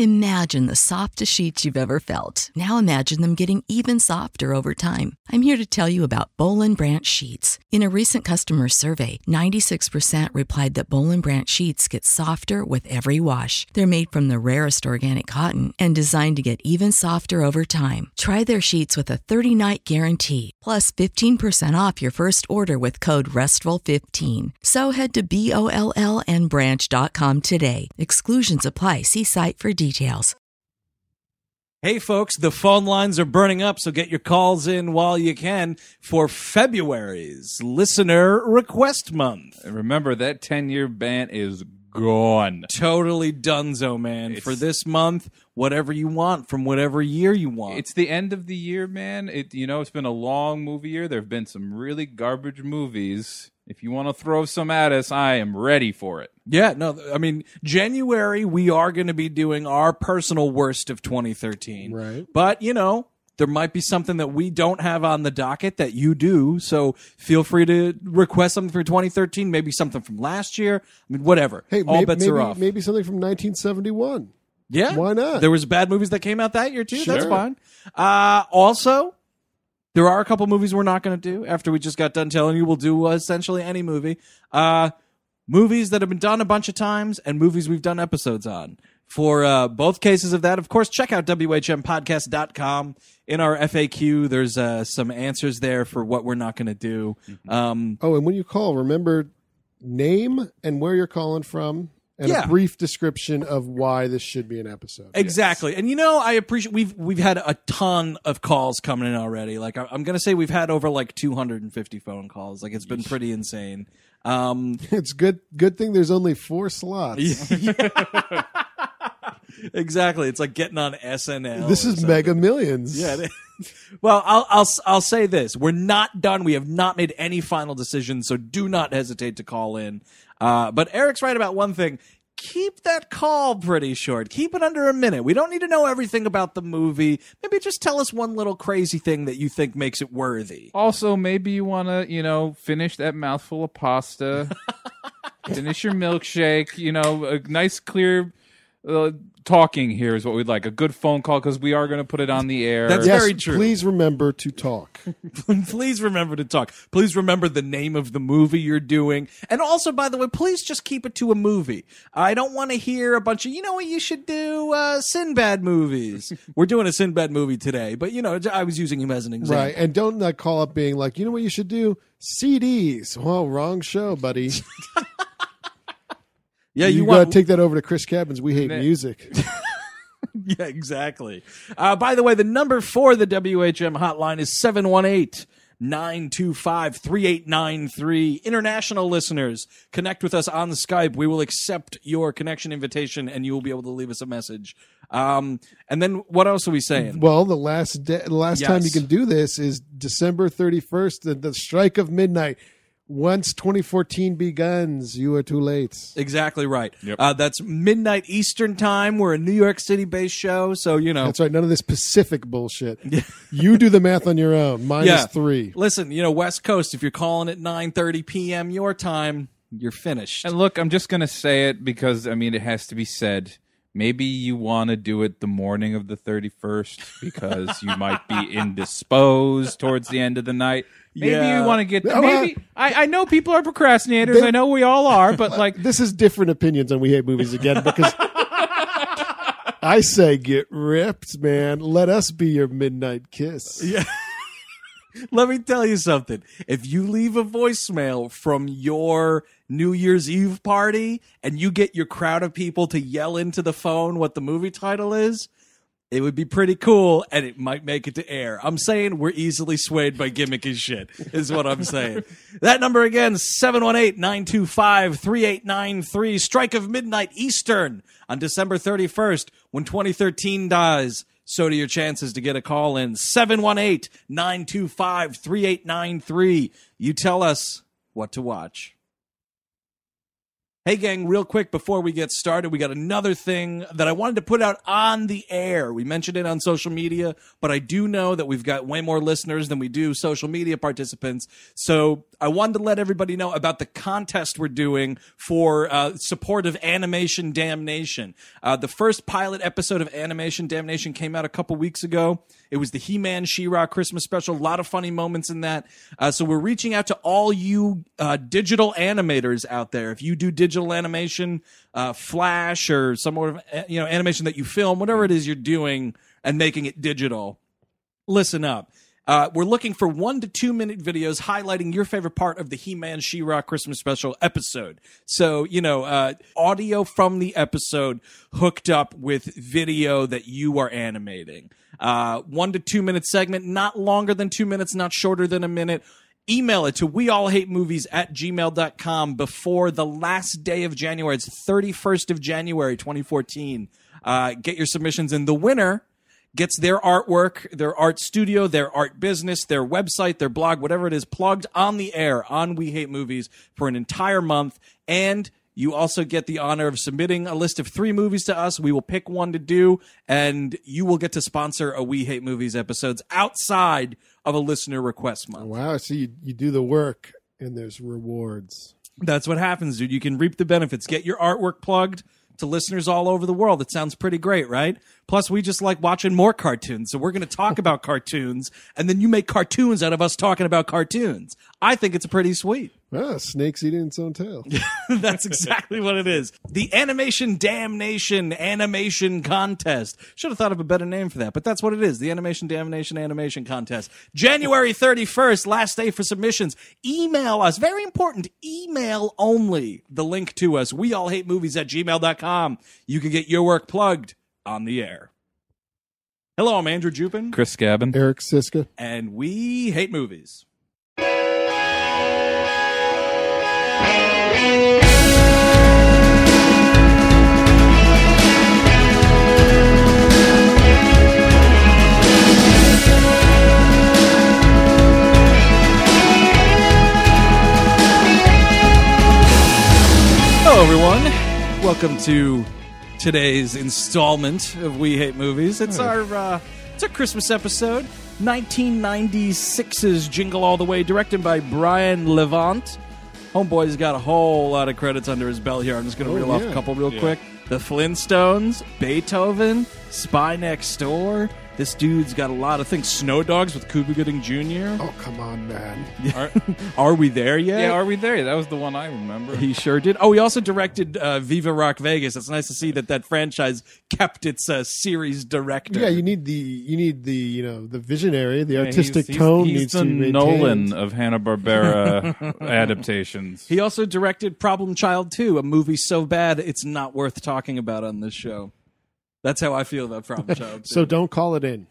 Imagine the softest sheets you've ever felt. Now imagine them getting even softer over time. I'm here to tell you about Boll and Branch sheets. In a recent customer survey, 96% replied that Boll and Branch sheets get softer with every wash. They're made from the rarest organic cotton and designed to get even softer over time. Try their sheets with a 30-night guarantee, plus 15% off your first order with code RESTFUL15. So head to B-O-L-L and branch.com today. Exclusions apply. See site for details. Hey, folks, the phone lines are burning up, so get your calls in while you can for February's Listener Request Month. Remember that 10 year ban is gone. Totally dunzo, man. It's- for this month, whatever you want from whatever year you want. It's the end of the year, man. It you know, it's been a long movie year. There've been some really garbage movies. If you want to throw some at us, I am ready for it. yeah, no, I mean, January, we are going to be doing our personal worst of 2013. Right. But, you know, there might be something that we don't have on the docket that you do. So feel free to request something for 2013, maybe something from last year. I mean, whatever. Hey, All maybe, bets maybe, are off. maybe something from 1971. Yeah. Why not? There was bad movies that came out that year too. That's fine. Uh, also, there are a couple movies we're not going to do after we just got done telling you we'll do uh, essentially any movie. Uh, movies that have been done a bunch of times and movies we've done episodes on. For uh, both cases of that, of course, check out WHMPodcast.com. In our FAQ, there's uh, some answers there for what we're not going to do. Um, Oh, and when you call, remember name and where you're calling from, and Yeah. a brief description of why this should be an episode. Exactly, and you know, I appreciate we've we've had a ton of calls coming in already. Like I- I'm gonna say we've had over like 250 phone calls. Like it's been pretty insane. Um, It's good. Good thing there's only four slots. exactly, it's like getting on SNL. This is something. Mega Millions. Yeah. it- well, I'll I'll I'll say this: we're not done. We have not made any final decisions, so do not hesitate to call in. Uh, but Eric's right about one thing. Keep that call pretty short. Keep it under a minute. We don't need to know everything about the movie. Maybe just tell us one little crazy thing that you think makes it worthy. Also, maybe you want to, you know, finish that mouthful of pasta, finish your milkshake. You know, a nice, clear uh, talking here is what we'd like. A good phone call because we are going to put it on the air. That's Yes, very true. Please remember to talk. please remember to talk. Please remember the name of the movie you're doing. And also, by the way, please just keep it to a movie. I don't want to hear a bunch of, you know what you should do? Uh, Sinbad movies. We're doing a Sinbad movie today, but you know, I was using him as an example. Right. And don't uh, call up being like, you know what you should do? CDs. Well, wrong show, buddy. Yeah, you you, got to take that over to Chris Cabin's. We hate music. Yeah, exactly. Uh, by the way, the number for the WHM hotline is 718 925 3893. International listeners, connect with us on Skype. We will accept your connection invitation and you will be able to leave us a message. Um, and then what else are we saying? Well, the last de- the last time you can do this is December 31st, the, the strike of midnight. Once 2014 begins, you are too late. Exactly right. Yep. Uh, that's midnight Eastern time. We're a New York City based show, so you know. That's right. None of this Pacific bullshit. you do the math on your own. Minus yeah. three. Listen, you know, West Coast. If you're calling at 9:30 p.m. your time, you're finished. And look, I'm just going to say it because, I mean, it has to be said. Maybe you want to do it the morning of the 31st because you might be indisposed towards the end of the night. Maybe Yeah. you want to get. No, oh, Maybe I, I know people are procrastinators. They- I know we all are, but like, This is different opinions on We Hate Movies again because I say get ripped, man. Let us be your midnight kiss. Yeah. Let me tell you something. If you leave a voicemail from your New Year's Eve party and you get your crowd of people to yell into the phone what the movie title is, it would be pretty cool and it might make it to air. I'm saying we're easily swayed by gimmicky shit, is what I'm saying. that number again, 718 925 3893. Strike of midnight Eastern on December 31st when 2013 dies. So do your chances to get a call in 718 925 3893. You tell us what to watch. Hey, gang, real quick before we get started, we got another thing that I wanted to put out on the air. We mentioned it on social media, but I do know that we've got way more listeners than we do social media participants. So I wanted to let everybody know about the contest we're doing for uh, support of Animation Damnation. Uh, the first pilot episode of Animation Damnation came out a couple weeks ago. It was the He Man She Ra Christmas special. A lot of funny moments in that. Uh, so we're reaching out to all you uh, digital animators out there. If you do digital animation, uh, Flash, or some sort of uh, you know animation that you film, whatever it is you're doing, and making it digital, listen up. Uh, we're looking for one to two minute videos highlighting your favorite part of the He Man She Ra Christmas special episode. So, you know, uh, audio from the episode hooked up with video that you are animating. Uh, one to two minute segment, not longer than two minutes, not shorter than a minute. Email it to weallhatemovies at gmail.com before the last day of January. It's 31st of January, 2014. Uh, get your submissions in. The winner gets their artwork, their art studio, their art business, their website, their blog, whatever it is, plugged on the air on We Hate Movies for an entire month. And you also get the honor of submitting a list of three movies to us. We will pick one to do, and you will get to sponsor a We Hate Movies episodes outside of a listener request month. Wow. So you, you do the work and there's rewards. That's what happens, dude. You can reap the benefits. Get your artwork plugged to listeners all over the world. It sounds pretty great, right? Plus, we just like watching more cartoons. So we're going to talk about cartoons, and then you make cartoons out of us talking about cartoons. I think it's pretty sweet. Ah, snakes eating its own tail. That's exactly what it is. The Animation Damnation Animation Contest. Should have thought of a better name for that, but that's what it is. The Animation Damnation Animation Contest. January 31st, last day for submissions. Email us. Very important. Email only. The link to us. We all hate movies at gmail.com. You can get your work plugged on the air. Hello, I'm Andrew Jupin, Chris Cabin. Eric Szyszka. and we hate movies. Hello, everyone. Welcome to today's installment of We Hate Movies. It's our uh, it's our Christmas episode, 1996's Jingle All the Way, directed by Brian Levant. Homeboy's got a whole lot of credits under his belt here. I'm just going to Oh, reel off a couple real quick. The Flintstones, Beethoven, Spy Next Door. This dude's got a lot of things. Snow Dogs with Cuba Gooding Jr. Oh, come on, man. Are, Are we there yet? yeah, are we there? That was the one I remember. He sure did. Oh, he also directed uh, Viva Rock Vegas. It's nice to see that that franchise kept its uh, series director. Yeah, you need the you need the you know the visionary, the artistic he's, he's- tone he's needs the to be. Nolan of Hanna Barbera adaptations. He also directed Problem Child 2, a movie so bad it's not worth talking about on this show. That's how I feel about Problem Child So don't call it in.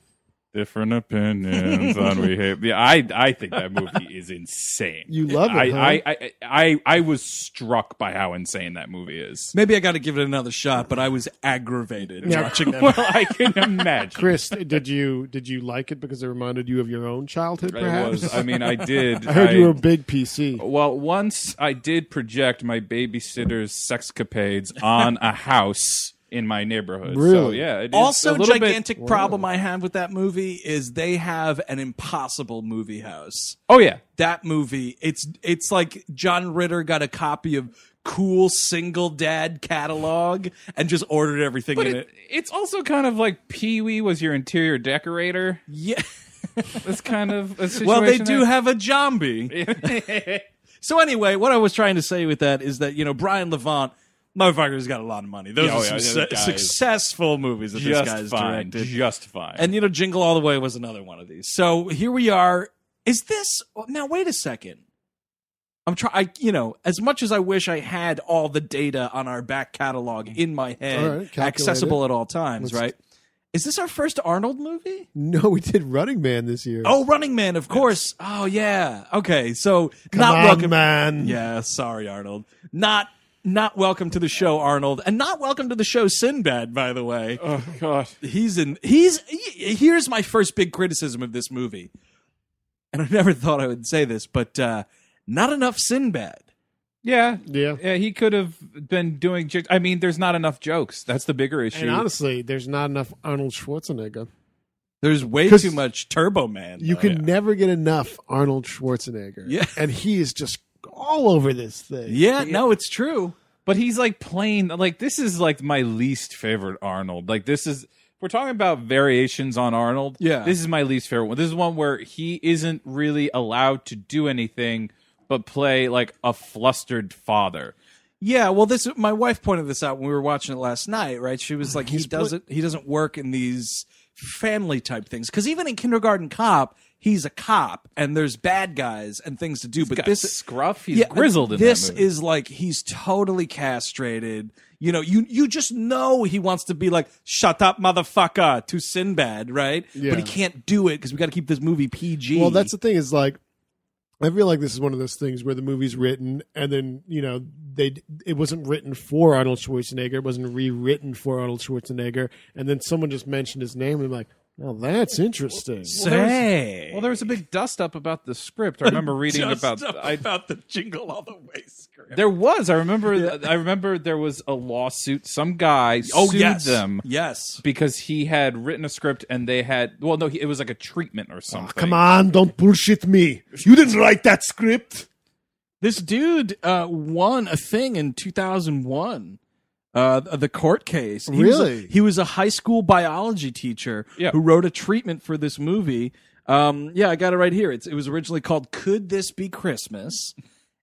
Different opinions on we hate. Yeah, I I think that movie is insane. You love it, I, huh? I, I I I was struck by how insane that movie is. Maybe I got to give it another shot, but I was aggravated Yeah. watching that. Well, I can imagine. Chris, did you did you like it because it reminded you of your own childhood? It Perhaps. was. I mean, I did. I heard you were a big PC. Well, once I did project my babysitter's sexcapades on a house in my neighborhood. So Really? yeah, it is Also, a gigantic Bit, problem I have with that movie is they have an impossible movie house. oh yeah, that movie it's it's like john ritter got a copy of cool single dad catalog and just ordered everything but in it, it, it's also kind of like Pee Wee was your interior decorator. yeah That's kind of a situation. well they do there. have a zombie so anyway what i was trying to say with that is that you know brian levant motherfucker's got a lot of money. Those Yeah, oh, are some yeah, su- that guy is successful movies that this just guy's fine, directed. just fine. and you know jingle all the way was another one of these. So here we are. Is this now wait a second. I'm trying you know as much as i wish i had all the data on our back catalog mm. in my head All right, calculate accessible at all times Let's- right? Is this our first arnold movie? No, we did Running Man this year. oh running man of course. Oh yeah. Okay so come not on, welcome man. yeah sorry arnold. Not not welcome to the show arnold and not welcome to the show sinbad by the way oh god, he's in he's he- here's my first big criticism of this movie and i never thought i would say this but uh not enough sinbad Yeah, Yeah. yeah. He could have been doing. jo- I mean, there's not enough jokes. That's the bigger issue. And honestly, there's not enough Arnold Schwarzenegger. There's way too much Turbo Man. You though. can never get enough Arnold Schwarzenegger. Yeah. And he is just all over this thing. Yeah, no, it's true. but he's like playing Like this is like my least favorite Arnold. Like this is. We're talking about variations on Arnold. Yeah. this is my least favorite one. This is one where he isn't really allowed to do anything but play like a flustered father. Yeah, well, this my wife pointed this out when we were watching it last night. Right? She was like, he He's put- doesn't he doesn't work in these family type things because even in Kindergarten Cop, he's a cop and there's bad guys and things to do. but Got this scruff. He's grizzled in this that movie. is like he's totally castrated. You know, you you just know he wants to be like "shut up, motherfucker" to Sinbad, right? Yeah. But he can't do it because we got to keep this movie PG. Well, that's the thing is like, I feel like this is one of those things where the movie's written and then, you know, they it wasn't written for Arnold Schwarzenegger. It wasn't rewritten for Arnold Schwarzenegger. And then someone just mentioned his name and I'm like, well, that's interesting. say. Well, there was a big dust up about the script. I remember reading Just about. I, about the Jingle All the Way script. there was. I remember. I remember there was a lawsuit. Some guy Oh sued yes, them yes. because he had written a script and they had. Well, no, he, it was like a treatment or something. Come on, don't bullshit me. You didn't write that script. This dude uh, won a thing in 2001. Uh, the court case. He was a- Really? he was a high school biology teacher Yeah. who wrote a treatment for this movie. Um, yeah, I got it right here. It's, it was originally called "Could This Be Christmas,"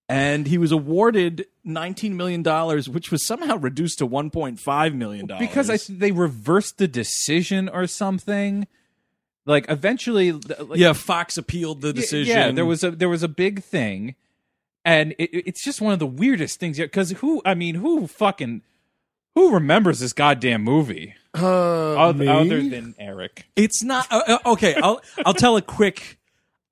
and he was awarded 19 million dollars, which was somehow reduced to 1.5 million dollars. because I they reversed the decision or something. Like eventually, like, yeah, Fox appealed the decision. Yeah, there was a there was a big thing, and it, it- it's just one of the weirdest things. Because who? I mean, who fucking who remembers this goddamn movie Uh, Oth- me? other than Eric? It's not uh, uh, okay. I'll I'll tell a quick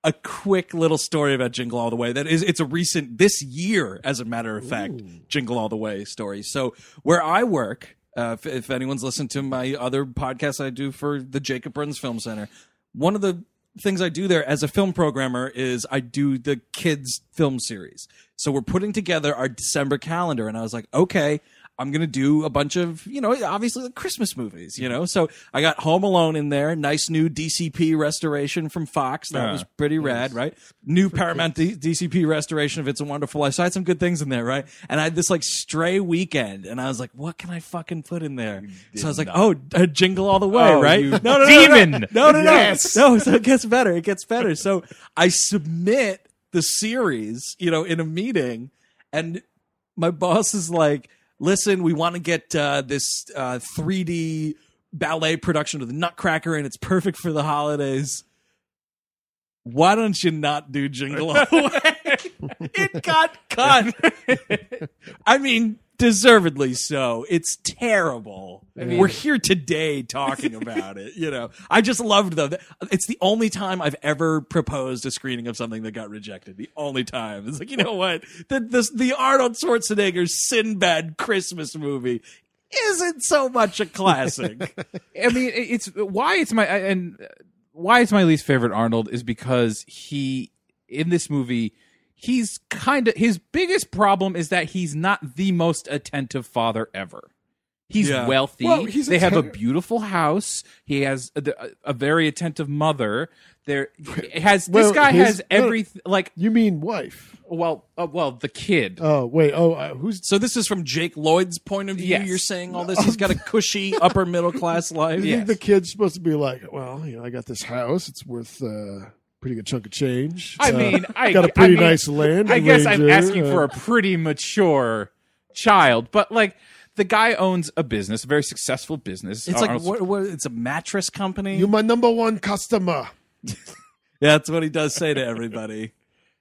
a quick little story about Jingle All the Way. That is, it's a recent this year, as a matter of fact, Jingle All the Way story. So where I work, uh, if, if anyone's listened to my other podcast I do for the Jacob Burns Film Center, one of the things I do there as a film programmer is I do the kids film series. So we're putting together our December calendar, and I was like, okay. I'm gonna do a bunch of, you know, obviously like Christmas movies, you know. So I got Home Alone in there, nice new DCP restoration from Fox. That Ah, was pretty rad, right? New Paramount D- DCP restoration of It's a Wonderful Life. So I had some good things in there, right? And I had this like stray weekend, and I was like, what can I fucking put in there? So I was like, oh, uh, Jingle All the Way, Oh, right? No, no, no, demon. no, no, no, no, Yes. no. So it gets better. It gets better. So I submit the series, you know, in a meeting, and my boss is like, "Listen, we want to get uh, this uh, 3D ballet production of the Nutcracker, and it's perfect for the holidays. Why don't you not do Jingle All the Way?" it got cut. I mean, deservedly so. It's terrible. mean- We're here today talking about it. You know, I just loved though. It's the only time I've ever proposed a screening of something that got rejected. The only time. It's like you know what the the, the Arnold Schwarzenegger Sinbad Christmas movie isn't so much a classic. I mean, it's why it's my and why it's my least favorite Arnold is because he in this movie he's kind of his biggest problem is that he's not the most attentive father ever. He's Yeah. wealthy. Well, he's they have a beautiful house. He has a, a very attentive mother. There has Well, this guy his- has every like You mean wife? well uh, well the kid. Oh wait. Oh, uh, who's so this is from Jake Lloyd's point of view. Yes. You're saying all this. He's got a cushy upper middle class life. I Yeah. think the kid's supposed to be like, well, you know, I got this house. It's worth uh, a pretty good chunk of change. I Uh, mean, I got a pretty mean, nice land. I guess I'm asking uh, for a pretty mature child, but like the guy owns a business, a very successful business. It's like what, what? It's a mattress company. You're my number one customer. Yeah, that's what he does say to everybody.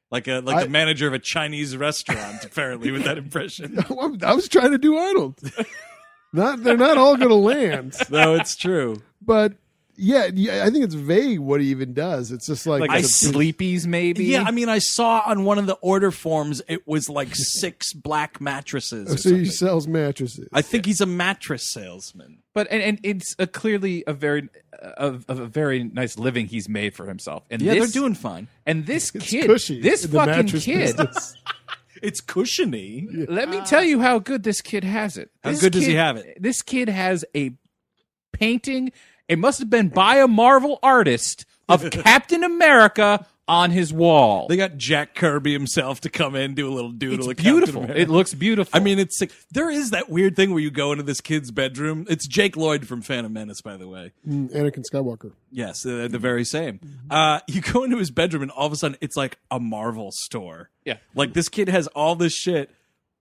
Like a like I- the manager of a Chinese restaurant, apparently, with that impression. I was trying to do Arnold. not they're not all going to land, no, it's true. but yeah, yeah, I think it's vague what he even does. It's just like, like I a see- sleepies, maybe. Yeah, I mean, I saw on one of the order forms it was like six black mattresses. Or so he sells mattresses. I think he's a mattress salesman. but and, and it's a clearly a very a, a very nice living he's made for himself. And Yeah, this, they're doing fine. And this It's kid, cushy this fucking kid, it's cushiony. Let me tell you how good this kid has it. How This good does he have it? This kid has a painting. It must have been by a Marvel artist of Captain America on his wall. They got Jack Kirby himself to come in do a little doodle. it's beautiful. It looks beautiful. I mean, it's sick. There is that weird thing where you go into this kid's bedroom. It's Jake Lloyd from Phantom Menace, by the way. Mm, Anakin Skywalker. Yes, they're the very same. Uh, you go into his bedroom, and all of a sudden, it's like a Marvel store. Yeah. like this kid has all this shit,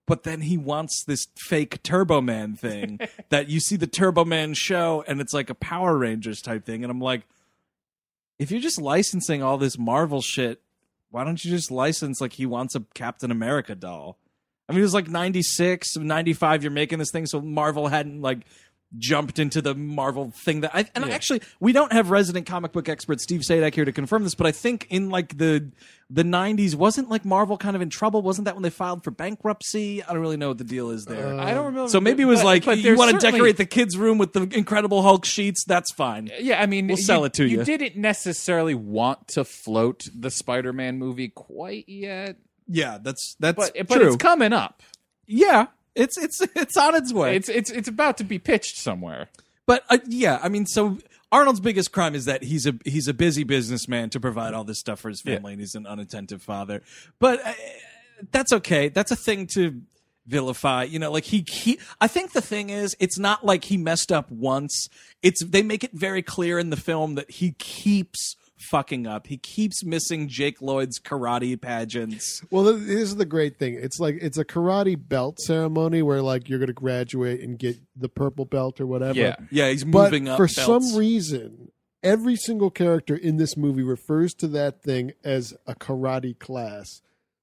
but then he wants this fake Turbo Man thing that you see the Turbo Man show, and it's like a Power Rangers type thing. And I'm like, if you're just licensing all this Marvel shit, why don't you just license like he wants a Captain America doll? I mean, it was like 96, 95, you're making this thing, so Marvel hadn't like jumped into the Marvel thing that I and actually we don't have resident comic book expert Steve Sajdak here to confirm this, but I think in like the the 90s wasn't like Marvel kind of in trouble? Wasn't that when they filed for bankruptcy? I don't really know what the deal is there. Uh, I don't remember. so maybe it was but- like but you want to decorate the kids' room with the Incredible Hulk sheets. That's fine. Yeah, I mean, We'll sell it to you. You didn't necessarily want to float the Spider-Man movie quite yet, Yeah, that's that's but but it's coming up. yeah, it's it's it's on its way. It's it's it's about to be pitched somewhere. But uh, yeah, I mean, so Arnold's biggest crime is that he's a he's a busy businessman to provide all this stuff for his family, and he's an unattentive father. But uh, that's okay. That's a thing to vilify. You know, like he he. I think the thing is, it's not like he messed up once. It's they make it very clear in the film that he keeps fucking up. He keeps missing Jake Lloyd's karate pageants. Well, this is the great thing. It's like it's a karate belt ceremony where like you're going to graduate and get the purple belt or whatever. Yeah. Yeah, he's But moving up. for belts. some reason, every single character in this movie refers to that thing as a karate class.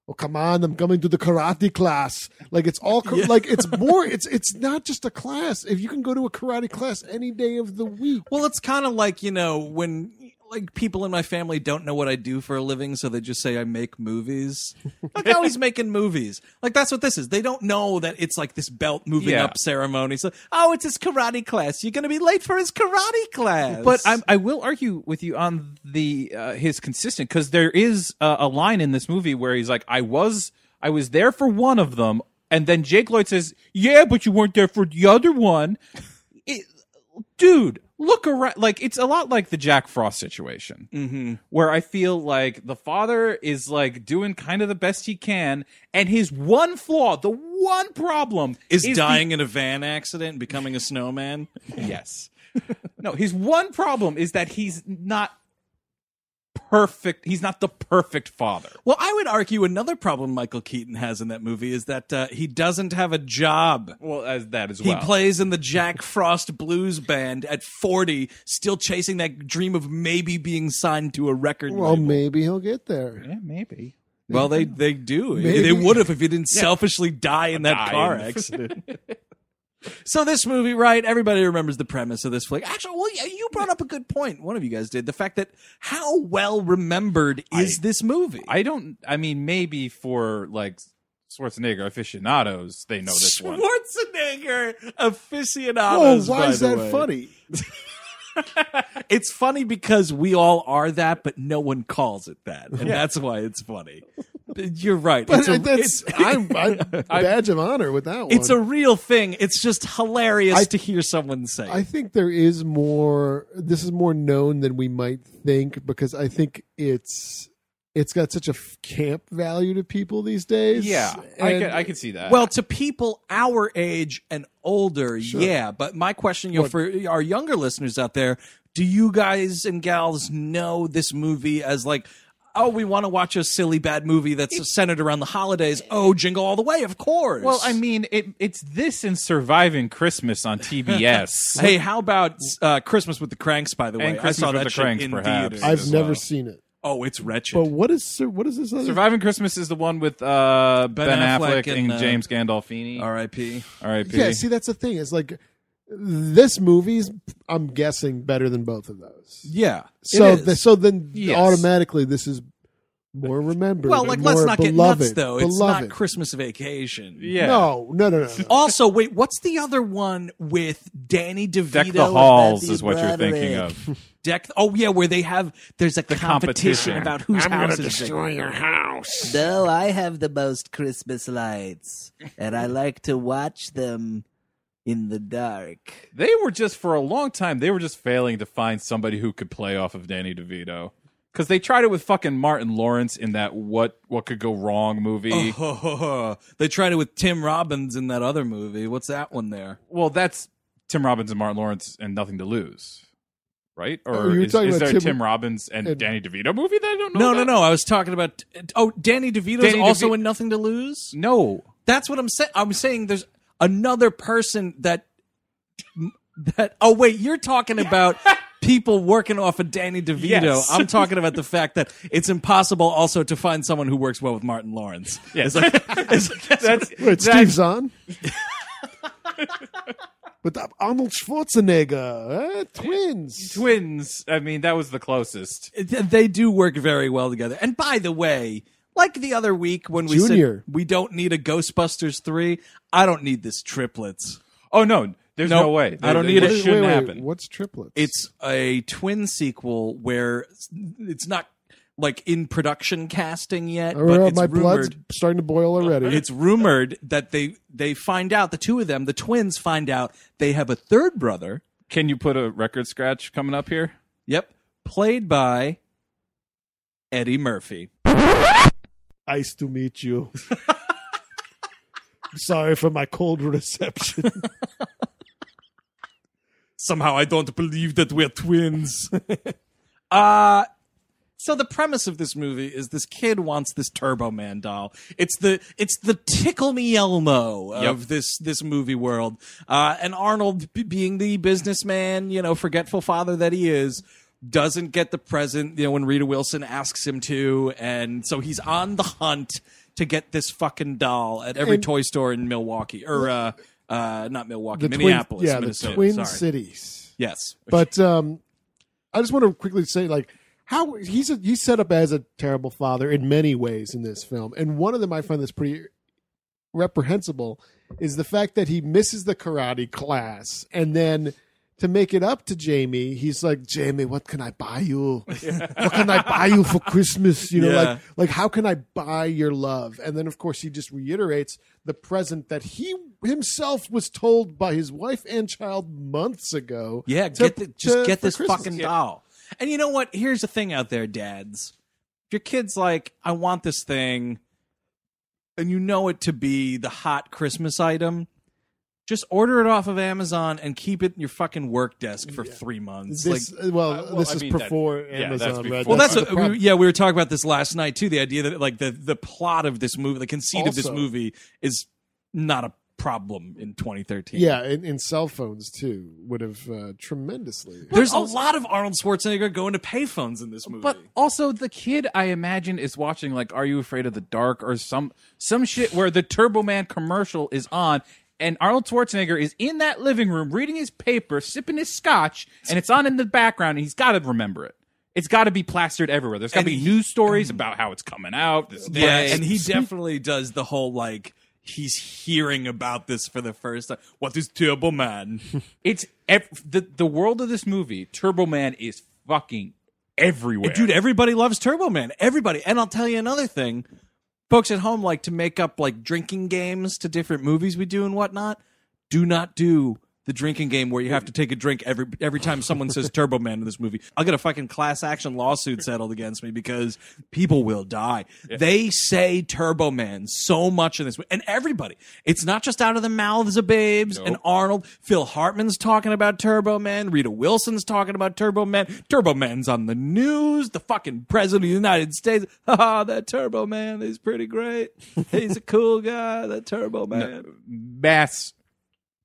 Oh come on! I'm coming to the karate class. Like it's all Yeah. like it's more. It's it's not just a class. If you can go to a karate class any day of the week, Well, it's kind of like you know when like people in my family don't know what I do for a living, so they just say I make movies. like oh, he's making movies. Like that's what this is. They don't know that it's like this belt moving Yeah. up ceremony. So oh, it's his karate class. You're gonna be late for his karate class. But I'm, I will argue with you on the uh, his consistent because there is uh, a line in this movie where he's like, "I was I was there for one of them," and then Jake Lloyd says, "Yeah, but you weren't there for the other one." It, dude, look around. Like it's a lot like the Jack Frost situation, mm-hmm. where I feel like the father is like doing kind of the best he can, and his one flaw, the one problem, is the- dying in a van accident and becoming a snowman. Yes. no, his one problem is that he's not perfect. He's not the perfect father. Well, I would argue another problem Michael Keaton has in that movie is that uh, he doesn't have a job. Well, as that as well. He plays in the Jack Frost Blues Band at 40, still chasing that dream of maybe being signed to a record well, label. maybe he'll get there. yeah, maybe. Well, they they do. Maybe. They would have if he didn't selfishly die in that Die car in- accident. so this movie, right? Everybody remembers the premise of this flick. Actually, well, yeah, you brought up a good point. One of you guys did the fact that how well remembered is this movie? I don't. I mean, maybe for like Schwarzenegger aficionados, they know this one. Schwarzenegger Oh, aficionados. why by is the that way. funny? It's funny because we all are that, but no one calls it that, and that's why it's funny. You're right. But it's a, that's it's- I'm, I'm badge of honor with that one. it's a real thing. It's just hilarious I- to hear someone say. I think there is more. This is more known than we might think because I think it's it's got such a f- camp value to people these days. Yeah, I can. I could see that. Well, to people our age and older, yeah. But my question, you know, for our younger listeners out there, do you guys and gals know this movie as like, oh, we want to watch a silly bad movie that's centered around the holidays? Oh, Jingle All the Way, of course. well, I mean, it, it's this and Surviving Christmas on TBS. Hey, how about uh, Christmas with the Cranks? By the way, And I Christmas saw with that the shit Cranks, in perhaps. theaters. I've never well. seen it. oh, it's wretched. But what is what is this? Other? Surviving Christmas is the one with uh, Ben, Ben Affleck, Affleck and, and, uh, James Gandolfini. R.I.P. R.I.P. Yeah, see, that's the thing. It's like this movie's. I'm guessing better than both of those. Yeah. So, it is. the, so then Yes. automatically this is more remembered. well, like, let's more not get nuts though. It's not Christmas Vacation. yeah. No, no, no, no. no. Also, wait, what's the other one with Danny DeVito? Deck the and Halls is what you're thinking of. deck. Oh yeah, where they have there's a competition, competition. about whose I'm gonna house is big. destroy your house. No, I have the most Christmas lights, and I like to watch them in the dark. They were just for a long time. They were just failing to find somebody who could play off of Danny DeVito because they tried it with fucking Martin Lawrence in that what what could go wrong movie. they tried it with Tim Robbins in that other movie. What's that one there? Well, that's Tim Robbins and Martin Lawrence and Nothing to Lose, right? Or Oh, you is, talking is about there a Tim- Tim Robbins and, and- Danny DeVito movie that I don't know? No, no, about? no. I was talking about. Oh, Danny DeVito's Danny also DeVito- in Nothing to Lose. No, That's what I'm saying. I'm saying there's another person that that. Oh wait, you're talking about people working off of Danny DeVito. Yes. I'm talking about the fact that it's impossible also to find someone who works well with Martin Lawrence. Yes. It's like, it's like- that's Wait, that's- Steve Zahn? but uh, Arnold Schwarzenegger, eh? twins. twins. I mean, that was the closest. they do work very well together. And by the way, like the other week when we Junior. said we don't need a Ghostbusters three, I don't need this triplets. Oh no, there's Nope. no way. I don't need there it. Wait, Shouldn't wait, happen. What's triplets? It's a twin sequel where it's not like in production casting yet, Oh, but it's my rumored. blood's starting to boil already. It's rumored that they they find out the two of them, the twins, find out they have a third brother. Can you put a record scratch coming up here? Yep, played by Eddie Murphy. Nice to meet you. Sorry for my cold reception. Somehow I don't believe that we're twins. uh so the premise of this movie is this kid wants this Turbo Man doll. It's the it's the tickle me Elmo of Yep. this this movie world. Uh, and Arnold, b- being the businessman, you know, forgetful father that he is, doesn't get the present. You know, when Rita Wilson asks him to, and so he's on the hunt to get this fucking doll at every And- toy store in Milwaukee or uh, uh, not Milwaukee, the Minneapolis, twin, yeah, the Minnesota. Twin Sorry. Cities. Yes, But um, I just want to quickly say, like, how he's a, he's set up as a terrible father in many ways in this film, and one of them I find that's pretty reprehensible is the fact that he misses the karate class, and then to make it up to Jamie, he's like, Jamie, what can I buy you? what can I buy you for Christmas? You know, Yeah. like like how can I buy your love? And then of course he just reiterates the present that he himself was told by his wife and child months ago. Yeah, to- get the, just to- get this Christmas. fucking doll. And you know what? Here's the thing out there, dads. If your kid's like, I want this thing, and you know it to be the hot Christmas item, just order it off of Amazon and keep it in your fucking work desk for three months. This like, well, Uh, well, this I is mean, that- before yeah, that's Amazon. right? before- well, that's, the what, we, yeah. We were talking about this last night too. The idea that like the the plot of this movie, the conceit of this movie, is not a problem in 2013. yeah, and, and cell phones too would have uh, tremendously. there's a lot of Arnold Schwarzenegger going to payphones in this movie. But also, the kid I imagine is watching like "Are You Afraid of the Dark" or some some shit where the Turbo Man commercial is on, and Arnold Schwarzenegger is in that living room reading his paper, sipping his scotch, and it's on in the background, and he's got to remember it. It's got to be plastered everywhere. There's got to be news stories about how it's coming out. This Yeah, day. and he definitely does the whole like he's hearing about this for the first time. What is Turbo Man? it's ev- the the world of this movie. Turbo Man is fucking everywhere, Dude, everybody loves Turbo Man. Everybody. And I'll tell you another thing. Folks at home like to make up like drinking games to different movies we do and whatnot. Do not do the drinking game where you have to take a drink every every time someone says Turbo Man in this movie. I'll get a fucking class action lawsuit settled against me because people will die. They say Turbo Man so much in this movie. And everybody. It's not just out of the mouths of babes and Arnold. Phil Hartman's talking about Turbo Man. Rita Wilson's talking about Turbo Man. Turbo Man's on the news. The fucking president of the United States. Haha, that Turbo Man is pretty great. He's a cool guy, that Turbo Man. mass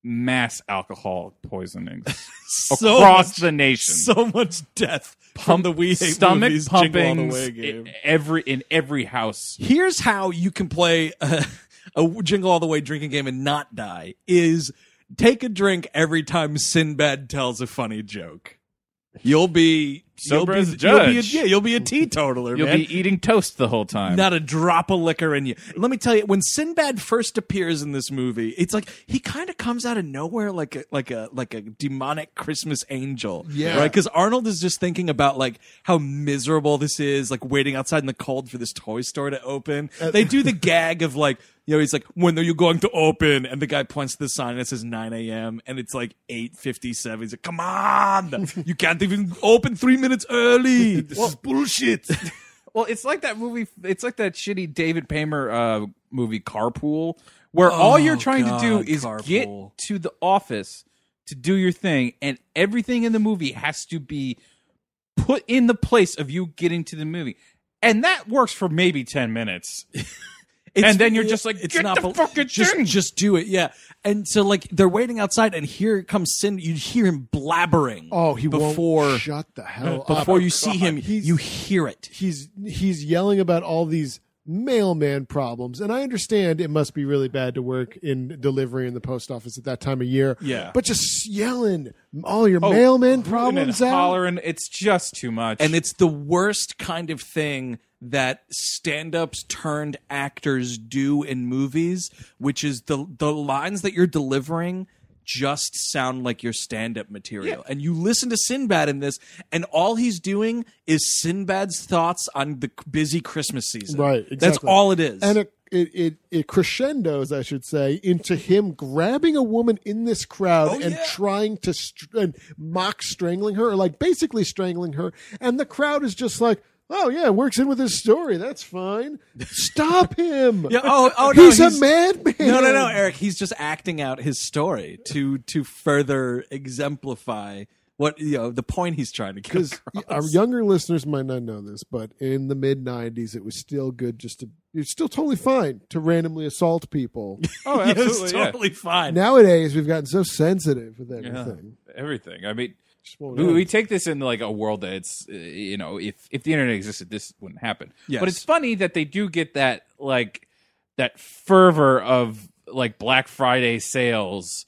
mass alcohol poisonings So across much- the nation. So much death from the We Hate stomach Movies Jingle All the pumping Way game. every in every house. Here's how you can play a, a Jingle All the Way drinking game and not die: is take a drink every time Sinbad tells a funny joke. You'll be sober you'll as be, a judge. You'll be a, yeah, you'll be a teetotaler, You'll man. be eating toast the whole time. Not a drop of liquor in you. Let me tell you, when Sinbad first appears in this movie, it's like he kind of comes out of nowhere, like a like a like a demonic Christmas angel. Yeah. right. Because Arnold is just thinking about like how miserable this is, like waiting outside in the cold for this toy store to open. Uh, they do the gag of like. You know, he's like, "When are you going to open?" And the guy points to the sign and it says 9 a.m. and it's like 8:57. He's like, "Come on, you can't even open three minutes early. This is bullshit." Well, it's like that movie. It's like that shitty David Paymer uh, movie Carpool, where all you're trying to do is Carpool. get to the office to do your thing, and everything in the movie has to be put in the place of you getting to the movie, and that works for maybe ten minutes. It's- And then you're just like, it's "Get not the bel- fucking just, thing!" Just do it, yeah. And so like they're waiting outside, and here comes Sin. You hear him blabbering. Oh, he before won't shut the hell uh, up. before oh, you see him, He's- you hear it. he's he's yelling about all these mailman problems and i understand it must be really bad to work in delivery in the post office at that time of year Yeah. but just yelling all your Oh, mailman problems and out hollering. It's just too much. And it's the worst kind of thing that stand-ups turned actors do in movies, which is the the lines that you're delivering just sound like your stand-up material. And you listen to Sinbad in this, and all he's doing is Sinbad's thoughts on the busy Christmas season. Right, That's all it is. and it, it, it, it crescendos, I should say, into him grabbing a woman in this crowd Oh, and yeah. trying to str- and mock strangling her, or like basically strangling her. And the crowd is just like, oh, yeah, works in with his story. That's fine. Stop him. Yeah, oh, oh no, he's, a madman. No, no, no, Eric. He's just acting out his story to to further exemplify what you know the point he's trying to get Because across. our younger listeners might not know this, but in the mid '90s, it was still good just to. It's still totally fine to randomly assault people. oh, Yeah, absolutely, it's yeah. totally fine. Nowadays, we've gotten so sensitive with Yeah, everything. everything. I mean, Just won't we, we take this in like a world that it's uh, you know if if the internet existed this wouldn't happen. Yes. but it's funny that they do get that like that fervor of like black friday sales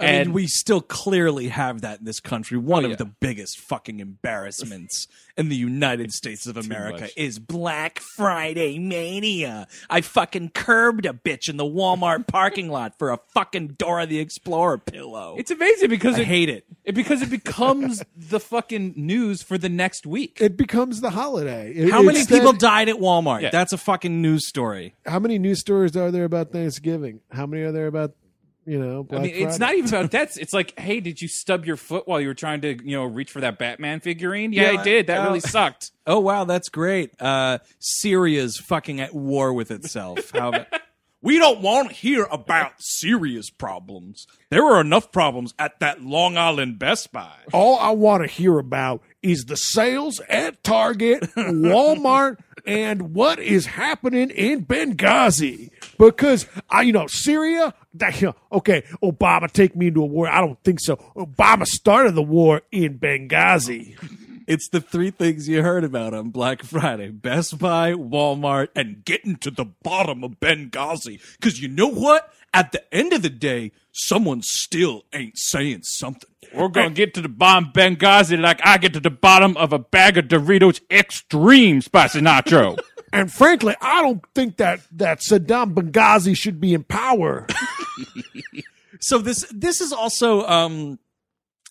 I mean, and we still clearly have that in this country. One Oh, of yeah. the biggest fucking embarrassments in the United States of America is Black Friday mania. I fucking curbed a bitch in the Walmart parking lot for a fucking Dora the Explorer pillow. it's amazing because I it, hate it. it because it becomes the fucking news for the next week it becomes the holiday. It- How many instead- people died at Walmart? Yeah. That's a fucking news story. How many news stories are there about Thanksgiving? How many are there about you know? Black I mean, it's not even about that. It's like, hey, did you stub your foot while you were trying to, you know, reach for that Batman figurine? Yeah, Yeah, I did. That uh, really sucked. Oh wow, that's great. Uh, Syria's fucking at war with itself. How about- we don't want to hear about serious problems. There were enough problems at that Long Island Best Buy. All I want to hear about is the sales at Target, Walmart, and what is happening in Benghazi. Because I, you know, Syria. okay, Obama take me into a war. I don't think so. Obama started the war in Benghazi. It's the three things you heard about on Black Friday: Best Buy, Walmart, and getting to the bottom of Benghazi. Because you know what? At the end of the day, someone still ain't saying something. We're gonna get to the bottom Benghazi like I get to the bottom of a bag of Doritos Extreme Spicy Nacho. And frankly, I don't think that that Saddam Benghazi should be in power. So this this is also um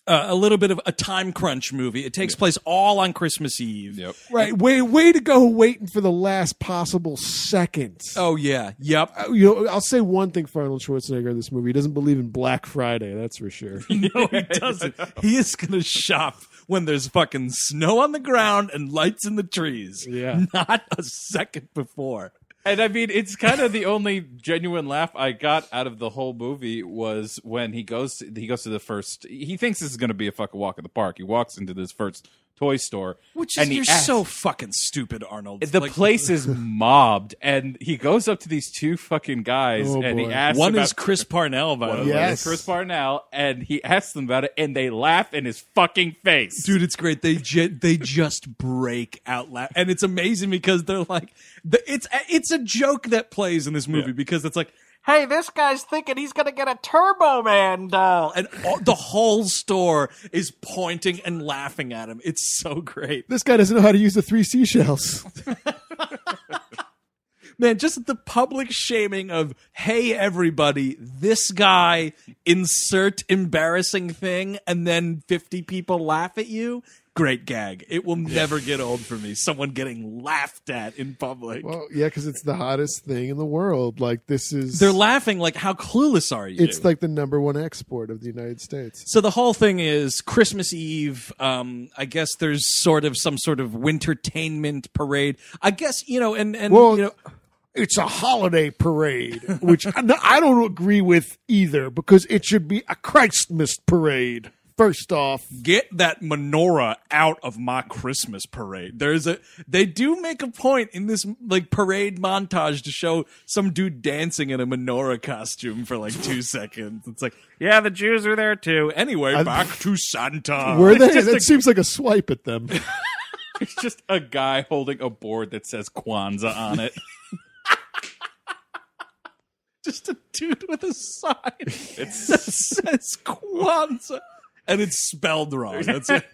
uh, a little bit of a time crunch movie. It takes place all on Christmas Eve. yep. right? Way way to go, waiting for the last possible seconds. Oh yeah. Yep. Uh, you know, I'll say one thing for Arnold Schwarzenegger in this movie. He doesn't believe in Black Friday, that's for sure. No, he doesn't. He is gonna shop when there's fucking snow on the ground and lights in the trees. Yeah. Not a second before. And I mean, it's kind of the only genuine laugh I got out of the whole movie was when he goes to, he goes to the first. He thinks this is going to be a fucking walk in the park. He walks into this first toy store, Which is, and you're asks- so fucking stupid, Arnold. The Like, place is mobbed, and he goes up to these two fucking guys, Oh, and he asks one about, is Chris Parnell, by the one way. Yes. Chris Parnell, and he asks them about it, and they laugh in his fucking face. Dude, it's great. They ju- they just break out loud, and it's amazing because they're like, the, it's it's a joke that plays in this movie because it's like, "Hey, this guy's thinking he's gonna get a Turbo Man doll," and all, the whole store is pointing and laughing at him. It's so great. This guy doesn't know how to use the three seashells. Man, just the public shaming of, hey, everybody, this guy, insert embarrassing thing, and then 50 people laugh at you. Great gag. It will never get old for me. Someone getting laughed at in public. well, yeah, because it's the hottest thing in the world. Like this is They're laughing like, how clueless are you? It's like the number one export of the United States. So the whole thing is Christmas Eve. Um, I guess there's sort of some sort of wintertainment parade. I guess you know, and and Well, you know, it's a holiday parade, which I I don't agree with either because it should be a Christmas parade. First off, get that menorah out of my Christmas parade. There's a they do make a point in this like parade montage to show some dude dancing in a menorah costume for like two seconds. It's like, yeah, the Jews are there too. Anyway, back to Santa. were they? just That a- seems like a swipe at them. It's just a guy holding a board that says Kwanzaa on it. just a dude with a sign that says Kwanzaa. And it's spelled wrong. That's it.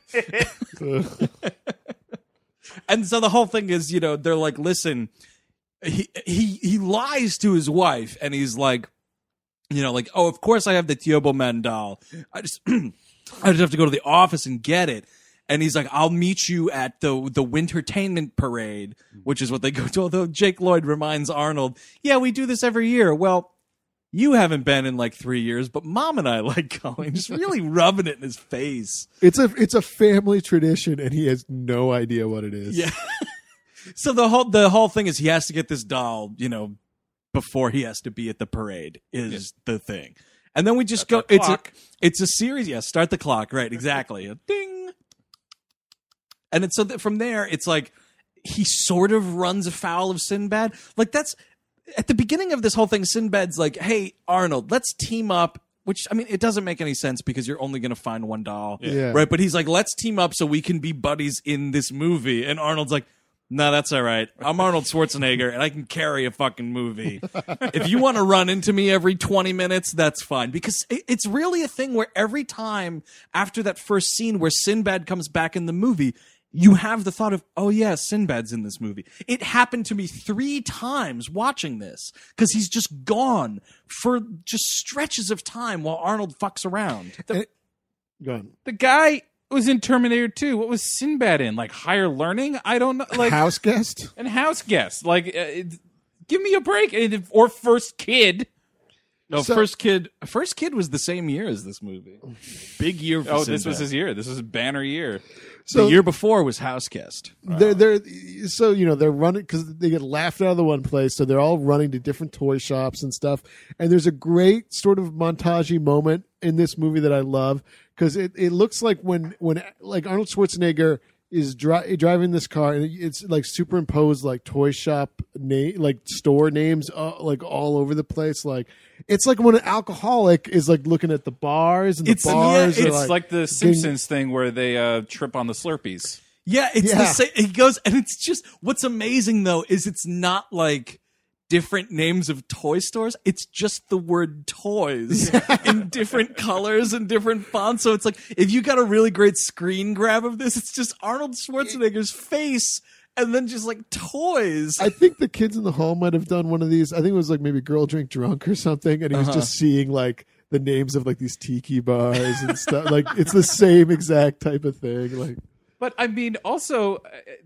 and so the whole thing is, you know, they're like, listen, he he he lies to his wife, and he's like, you know, like, oh, of course I have the Turbo Man doll. I just I just have to go to the office and get it. And he's like, I'll meet you at the the Wintertainment Parade, which is what they go to. Although Jake Lloyd reminds Arnold, yeah, we do this every year. Well, you haven't been in like three years, but mom and I like going, just really rubbing it in his face. It's a it's a family tradition, and he has no idea what it is. Yeah. so the whole the whole thing is he has to get this doll, you know, before he has to be at the parade is the thing. And then we just go the it's a, it's a series, yeah, start the clock, right, exactly. A ding. And it's so that from there it's like he sort of runs afoul of Sinbad. Like that's at the beginning of this whole thing Sinbad's like, "Hey, Arnold, let's team up." Which I mean, it doesn't make any sense because you're only going to find one doll, Yeah. right? But he's like, "Let's team up so we can be buddies in this movie." And Arnold's like, "No, that's all right. I'm Arnold Schwarzenegger, and I can carry a fucking movie. if you want to run into me every 20 minutes, that's fine." Because it- it's really a thing where every time after that first scene where Sinbad comes back in the movie, you have the thought of, oh yeah, Sinbad's in this movie. It happened to me three times watching this because he's just gone for just stretches of time while Arnold fucks around. Go on. the guy was in Terminator 2. What was Sinbad in? Like Higher Learning? I don't know. Like House guest. and House Guest. Like, uh, it- give me a break. Or First Kid. No, So- first kid, first kid was the same year as this movie. Big year. For Oh, this was his year. This was a banner year. So the year before was House Guest. they're they're so you know they're running because they get laughed out of the one place, so they're all running to different toy shops and stuff. And there's a great sort of montagey moment in this movie that I love because it, it looks like when when like Arnold Schwarzenegger is dri- driving this car and it's like superimposed like toy shop name like store names uh, like all over the place like it's like when an alcoholic is like looking at the bars and the It's- bars are It's like, the Simpsons thing where they uh, trip on the Slurpees. Yeah, it's the same. He goes, and it's just what's amazing though is it's not like different names of toy stores. It's just the word toys in different colors and different fonts. So it's like if you got a really great screen grab of this, it's just Arnold Schwarzenegger's face and then just like toys. I think the kids in the hall might have done one of these. I think it was like maybe Girl Drink Drunk or something, and he was just uh-huh. seeing like the names of like these tiki bars and stuff. Like it's the same exact type of thing. Like But I mean, also, uh,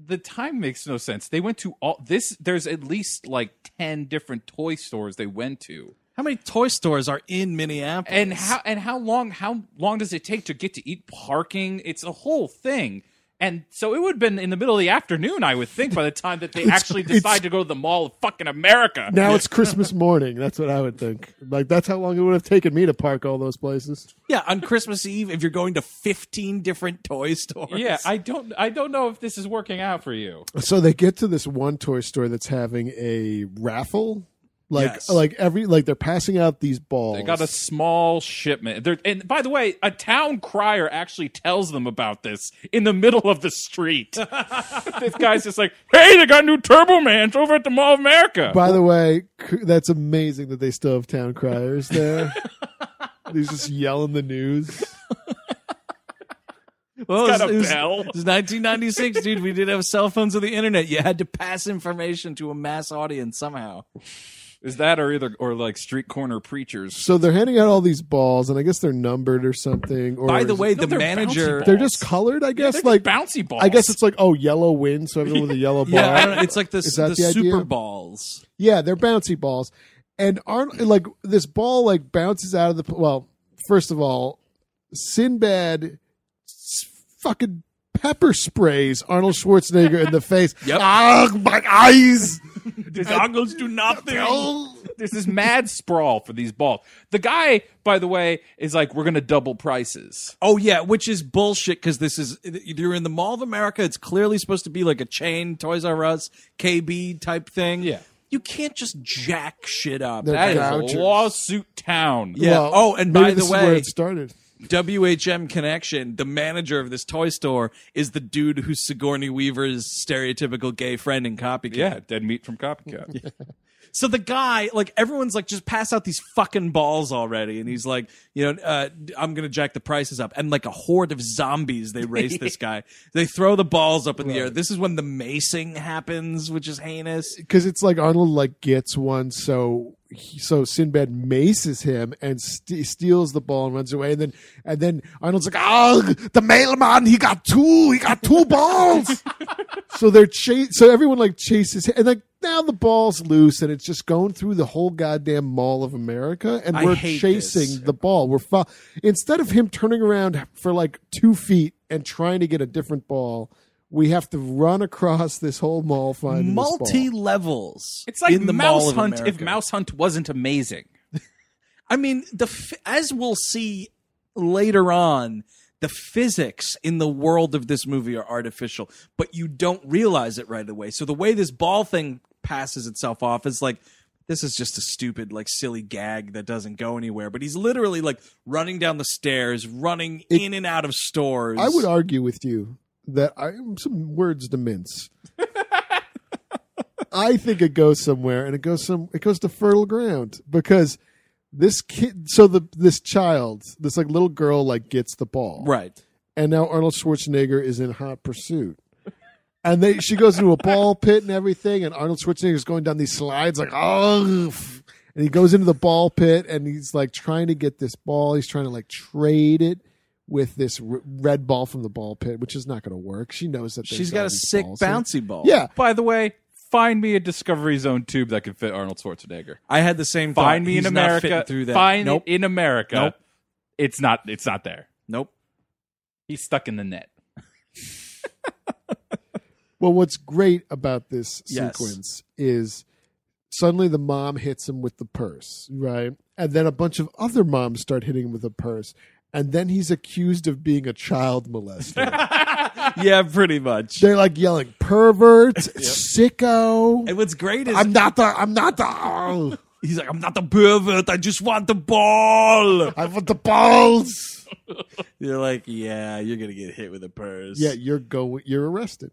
the time makes no sense. They went to all this. There's at least like ten different toy stores they went to, How many toy stores are in Minneapolis? and how and how long how long does it take to get to eat parking? It's a whole thing. And so it would have been in the middle of the afternoon, I would think, by the time that they actually it's- decide to go to the Mall of fucking America. now it's Christmas morning. That's what I would think. Like that's how long it would have taken me to park all those places. yeah, on Christmas Eve, if you're going to 15 different toy stores. Yeah, I don't I don't know if this is working out for you. So they get to this one toy store that's having a raffle. Like Yes. like every like they're passing out these balls. They got a small shipment. They're, and by the way, a town crier actually tells them about this in the middle of the street. this guy's just like, "Hey, they got new Turbo Mans over at the Mall of America." By the way, that's amazing that they still have town criers there. He's just yelling the news. Well, got it was, a it was- bell. it was 1996, dude. We didn't have cell phones or the internet. You had to pass information to a mass audience somehow. Is that or either or like street corner preachers? So they're handing out all these balls, and I guess they're numbered or something. Or By the way, it- No, the they're manager. bouncy they're just colored. I guess They're like bouncy balls. I guess it's like oh yellow wins, so everyone with a yellow bar. Yeah, I don't know. It's like the, Is that the, the idea? Super Balls. Yeah, they're bouncy balls, and aren't like this ball like bounces out of the. Well, first of all, Sinbad fucking pepper sprays Arnold Schwarzenegger in the face. Yep. Ah, my eyes. The goggles do nothing. There's this mad sprawl for these balls. The guy, by the way, is like, "We're gonna double prices." Oh yeah, which is bullshit because this is you're in the Mall of America. It's clearly supposed to be like a chain, Toys R Us, KB type thing. Yeah. you can't just jack shit up. They're That is Vouchers. a lawsuit town. Yeah. Well, oh, and maybe by the this is where way, it started. WHM Connection, the manager of this toy store, is the dude who's Sigourney Weaver's stereotypical gay friend in Copycat. Yeah, dead meat from Copycat. So the guy, like everyone's like, just pass out these fucking balls already, and he's like, you know, uh, I'm gonna jack the prices up, and like a horde of zombies, they race this guy. They throw the balls up in the air. This is when the macing happens, which is heinous. because it's like Arnold like gets one, so he, so Sinbad maces him and st- steals the ball and runs away, and then and then Arnold's like, "Oh, the mailman, he got two, he got two balls." so they're chase, so everyone like chases him, and like now the ball's loose, and it's just going through the whole goddamn Mall of America, and I we're chasing this. the ball. We're fo- instead of him turning around for like two feet and trying to get a different ball. We have to run across this whole mall finding this ball. Multi levels. It's like in the Mouse Mall Hunt if Mouse Hunt wasn't amazing. I mean, the as we'll see later on, the physics in the world of this movie are artificial, but you don't realize it right away. So the way this ball thing passes itself off is like this is just a stupid like silly gag that doesn't go anywhere, but he's literally like running down the stairs, running It- in and out of stores. I would argue with you that I some words to mince. I think it goes somewhere, and it goes some. It goes to fertile ground because this kid. So the this child, this like little girl, like gets the ball, right. and now Arnold Schwarzenegger is in hot pursuit. And they, she goes into a ball pit and everything, and Arnold Schwarzenegger is going down these slides like, oh, and he goes into the ball pit and he's like trying to get this ball. He's trying to like trade it with this r- red ball from the ball pit, which is not going to work. She knows that She's got a sick balls. bouncy ball. Yeah, By the way, find me a Discovery Zone tube that can fit Arnold Schwarzenegger. I had the same. thought. Find me in He's not America. fitting through that. Find nope. it in America. Nope. It's not. It's not there. Nope. He's stuck in the net. Well, what's great about this Yes. sequence is suddenly the mom hits him with the purse, right? And then a bunch of other moms start hitting him with a purse. And then he's accused of being a child molester. yeah, pretty much. They're like yelling, pervert, sicko. And what's great is I'm not the, I'm not the, oh, he's like, I'm not the pervert. I just want the ball. I want the balls. You're like, yeah, you're gonna get hit with a purse. Yeah, you're going, you're arrested.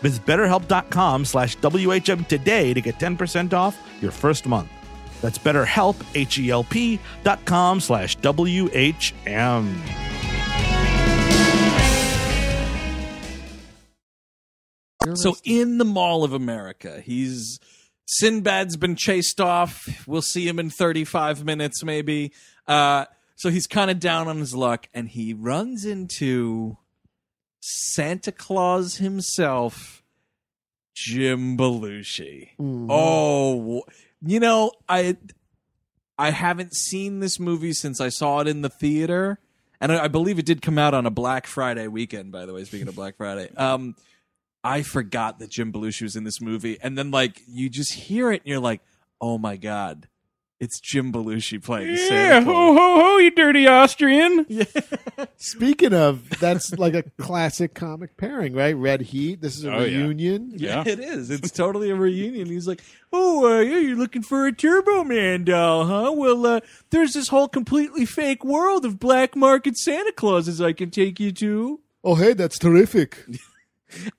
Visit betterhelp.com slash WHM today to get 10% off your first month. That's betterhelp, H-E-L-P dot com slash W-H-M. So in the Mall of America, he's Sinbad's been chased off. We'll see him in 35 minutes, maybe. Uh, so he's kind of down on his luck, and he runs into Santa Claus himself, Jim Belushi. Oh, you know, I I haven't seen this movie since I saw it in the theater, and I, I believe it did come out on a Black Friday weekend. By the way, speaking of Black Friday, um, I forgot that Jim Belushi was in this movie, and then like you just hear it, and you're like, oh my god. It's Jim Belushi playing Yeah, Santa ho Claus. ho ho, you dirty Austrian! Speaking of, that's like a classic comic pairing, right? Red Heat. This is a Oh, yeah. reunion. Yeah. it is. It's totally a reunion. He's like, "Oh, uh, yeah, you're looking for a Turbo Man doll, huh? Well, uh, there's this whole completely fake world of black market Santa Clauses I can take you to." Oh, hey, that's terrific.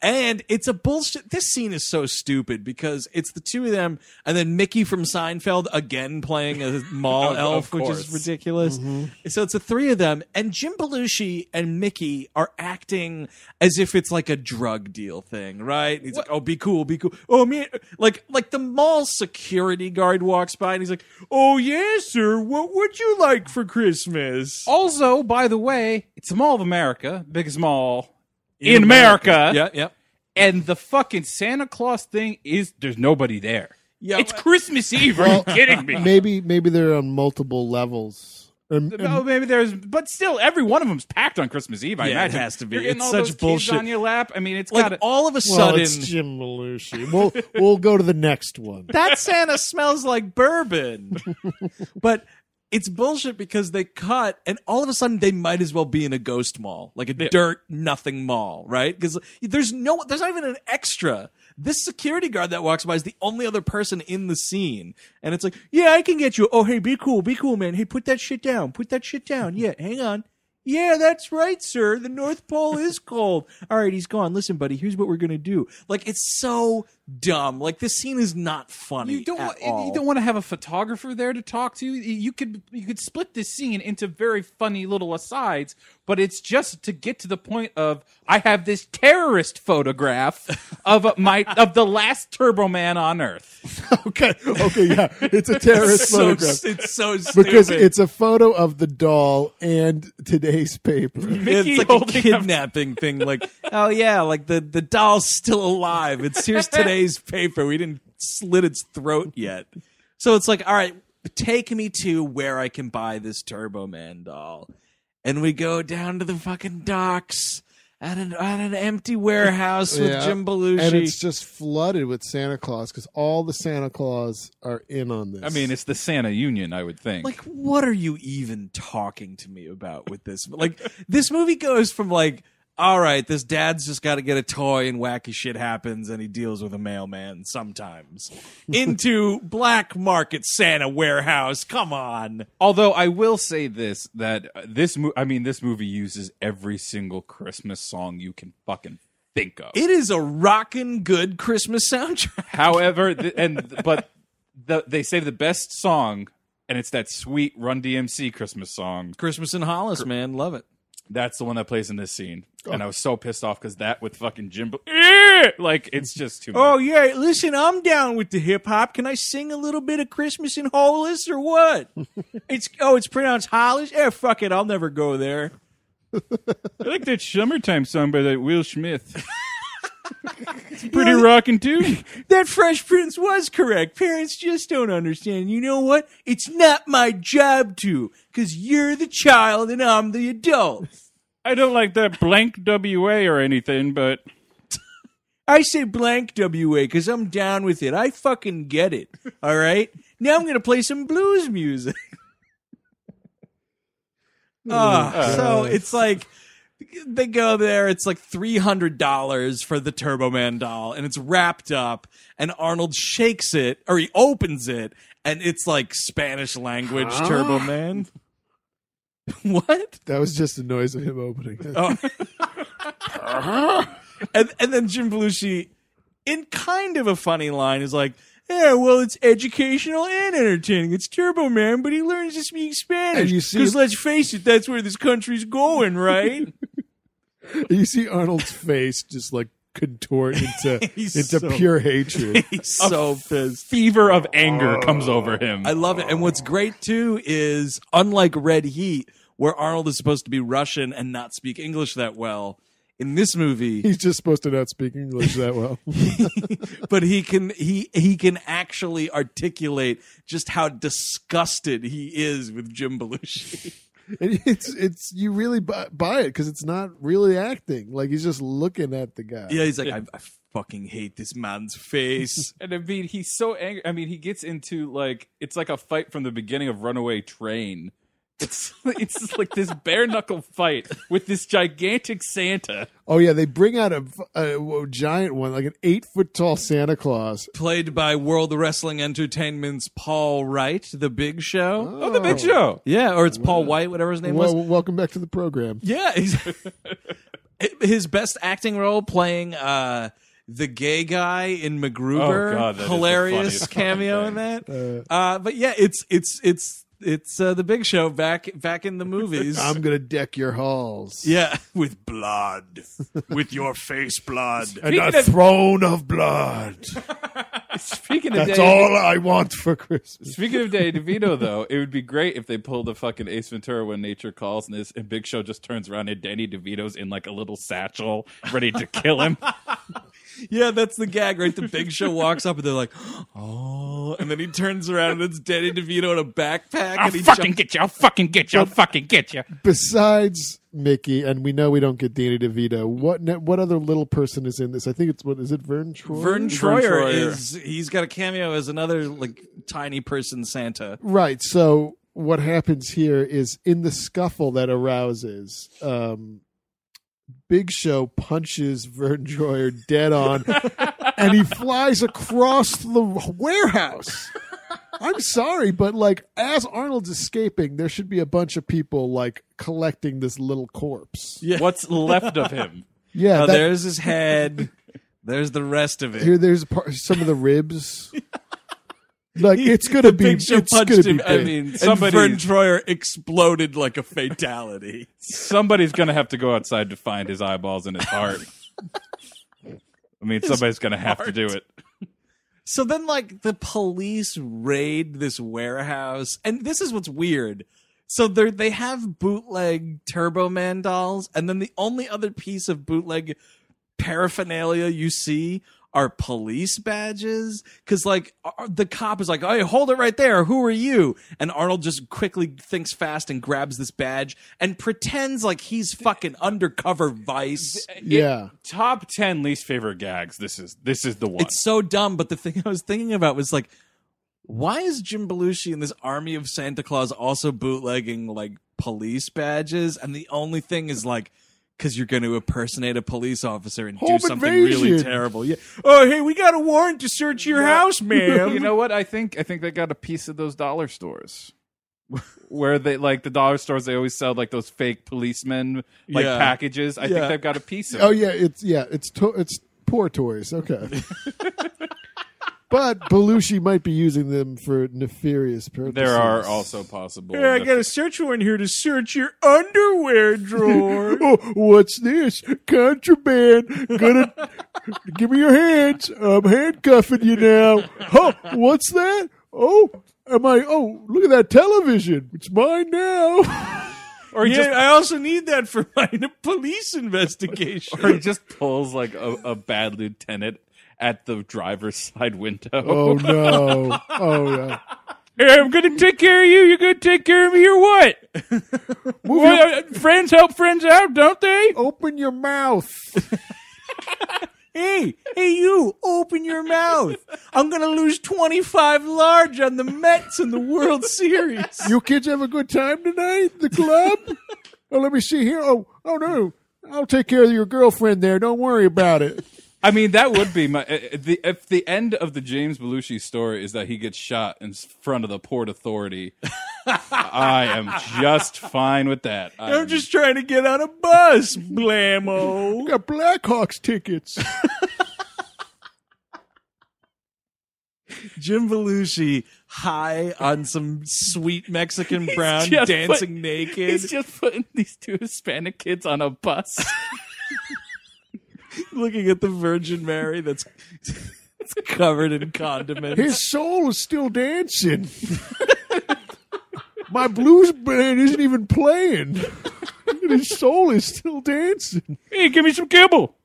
And it's a bullshit. This scene is so stupid because it's the two of them, and then Mickey from Seinfeld again playing a mall Of- elf, of which is ridiculous. Mm-hmm. So it's the three of them, and Jim Belushi and Mickey are acting as if it's like a drug deal thing, right? He's like, "Oh, be cool, be cool." Oh man, like like the mall security guard walks by, and he's like, "Oh yeah, sir, what would you like for Christmas?" Also, by the way, it's the Mall of America, biggest mall in, America. Yeah, yeah. And the fucking Santa Claus thing is there's nobody there. Yeah, it's well- Christmas Eve. Are you kidding me? Maybe maybe they're on multiple levels. Um, No, maybe there's, but still, every one of them's packed on Christmas Eve. I Yeah, it has to be. You're It's all such those kids bullshit. on your lap. I mean, it's Like got to all of a well, sudden, it's Jim Belushi. We'll we'll go to the next one. that Santa smells like bourbon. but it's bullshit because they cut and all of a sudden they might as well be in a ghost mall, like a dirt nothing mall, right? Because there's no, there's not even an extra. This security guard that walks by is the only other person in the scene. And it's like, yeah, I can get you. Oh, hey, be cool, be cool, man. Hey, put that shit down. Put that shit down. Yeah, hang on. Yeah, that's right, sir. The North Pole is cold. All right, he's gone. Listen, buddy, here's what we're gonna do. Like, it's so dumb. Like, this scene is not funny. You don't at want, all. you don't want to have a photographer there to talk to. You could you could split this scene into very funny little asides, but it's just to get to the point of I have this terrorist photograph of my of the last Turbo Man on Earth. okay, okay, yeah, it's a terrorist It's so, photograph it's so stupid. because it's a photo of the doll and today's paper. Mickey it's like a holding up- kidnapping thing. Like, oh yeah, like the the doll's still alive. It's here's today's paper. We didn't slit its throat yet. So it's like, all right, take me to where I can buy this Turbo Man doll. And we go down to the fucking docks at an at an empty warehouse with Yeah. Jim Belushi. and it's just flooded with Santa Claus because all the Santa Claus are in on this. I mean, it's the Santa Union, I would think. like what are you even talking to me about with this like this movie goes from like all right this dad's just got to get a toy and wacky shit happens and he deals with a mailman sometimes. Into black market santa warehouse come on. Although I will say this that uh, this mo- I mean this movie uses every single Christmas song you can fucking think of. it is a rockin' good christmas soundtrack. However, th- and but the, they say the best song and it's that sweet Run DMC Christmas song. christmas in hollis man. Love it That's the one that plays in this scene. Oh. And I was so pissed off cuz that with fucking Jim Bel- Eh! like it's just too much. oh yeah listen i'm down with the hip-hop can i sing a little bit of christmas in hollis or what it's oh it's pronounced hollis yeah fuck it i'll never go there I like that summertime song by that Will Smith. it's pretty rocking too. That Fresh Prince was correct. Parents just don't understand. You know what? It's not my job to, because you're the child and I'm the adult. I don't like that blank WA or anything, but I say blank WA because I'm down with it. I fucking get it. All right? Now I'm going to play some blues music. Ah, so it's like they go there. It's like three hundred dollars for the Turbo Man doll, and it's wrapped up. And Arnold shakes it, or he opens it, and it's like Spanish language Turbo Man. what? that was just the noise of him opening. Oh. Uh-huh. and and then Jim Belushi, in kind of a funny line, is like, "Yeah, well, it's educational and entertaining. It's Turbo Man, but he learns to speak Spanish. You see- Because let's face it, that's where this country's going, right? you see Arnold's face just like contort into He's into so- pure hatred. He's so pissed. fever of anger comes over oh. him. I love it. And what's great too is unlike Red Heat, where Arnold is supposed to be Russian and not speak English that well. In this movie, He's just supposed to not speak English that well. but he can he he can actually articulate just how disgusted he is with Jim Belushi. And it's it's you really buy, buy it because it's not really acting. Like he's just looking at the guy. Yeah, he's like, I, I fucking hate this man's face. and I mean, he's so angry. I mean, he gets into like it's like a fight from the beginning of Runaway Train. It's it's like this bare knuckle fight with this gigantic Santa. Oh yeah, they bring out a, a, a giant one, like an eight foot tall Santa Claus. Played by World Wrestling Entertainment's Paul Wright, The Big Show. Oh, the Big Show. Yeah, or it's Paul White, whatever his name was. Welcome back to the program. Yeah, he's, his best acting role playing uh, the gay guy in MacGruber. Oh, God, that is the hilarious funniest cameo in that. Uh, but yeah, it's it's it's it's uh, the Big Show back back in the movies. I'm gonna deck your halls. yeah, with blood, with your face blood. And Speaking a of- throne of blood. Speaking of That's Danny, all I want for Christmas. Speaking of Danny DeVito, though, it would be great if they pulled a fucking Ace Ventura when nature calls, and this and Big Show just turns around and Danny DeVito's in like a little satchel, ready to kill him. Yeah, that's the gag, right? The Big Show walks up and they're like, "Oh," and then he turns around and it's Danny DeVito in a backpack, I'll and he fucking jumps- get you! I'll fucking get you! I'll fucking get you! Besides Mickey, and we know we don't get Danny DeVito. What ne- what other little person is in this? I think it's what is it? Verne Troyer. Verne Verne Troyer Troyer. is he's got a cameo as another like tiny person Santa. Right. So what happens here is in the scuffle that arouses, um, Big Show punches Verne Troyer dead on, and he flies across the warehouse. I'm sorry, but like as Arnold's escaping, there should be a bunch of people like collecting this little corpse. Yeah. What's left of him? Yeah, Oh, that- there's his head. There's the rest of it. here there's part, some of the ribs. Like it's gonna the be, Big it's punched gonna be him. I big. mean, and somebody- Verne Troyer exploded like a fatality. Somebody's gonna have to go outside to find his eyeballs and his heart. I mean, somebody's gonna have to do it. So then, like, the police raid this warehouse, and this is what's weird. So they they have bootleg Turbo Man dolls, and then the only other piece of bootleg paraphernalia you see are police badges because like uh, the cop is like hey hold it right there who are you and arnold just quickly thinks fast and grabs this badge and pretends like he's fucking undercover vice Yeah. Top ten least favorite gags. This is this is the one. it's so dumb but the thing i was thinking about was like why is jim belushi and this army of santa claus also bootlegging like police badges and the only thing is like because you're going to impersonate a police officer and do Home something really terrible. Yeah. Oh, hey, we got a warrant to search your house, ma'am. you know what? I think I think they got a piece of those dollar stores. Where they like the dollar stores, they always sell like those fake policemen like Yeah. packages. I Yeah. think they've got a piece of. Oh yeah, it's yeah, it's to- it's poor toys. Okay. but Belushi might be using them for nefarious purposes. There are also possible. Yeah, I got a search warrant here to search your underwear drawer. Oh, what's this? Contraband. Gonna give me your hands. I'm handcuffing you now. Huh? What's that? Oh, am I? Oh, look at that television. It's mine now. or yeah, just I also need that for my police investigation. or he just pulls like a, a bad lieutenant at the driver's side window. Oh no. Oh yeah. Hey, I'm gonna take care of you. You're gonna take care of me, or what? Well, uh, friends help friends out, don't they? Open your mouth. hey, hey, you, open your mouth. I'm going to lose 25 large on the Mets in the World Series. You kids have a good time tonight the club? oh, let me see here. Oh, oh no. I'll take care of your girlfriend there. Don't worry about it. I mean, that would be my uh, the if the end of the James Belushi story is that he gets shot in front of the Port Authority. I am just fine with that. I'm, I'm just trying to get on a bus, blammo. Got Blackhawks tickets. Jim Belushi high on some sweet Mexican brown dancing put- naked. He's just putting these two Hispanic kids on a bus. Looking at the Virgin Mary that's it's covered in condiments. His soul is still dancing. My blues band isn't even playing. And his soul is still dancing. hey, give me some kibble.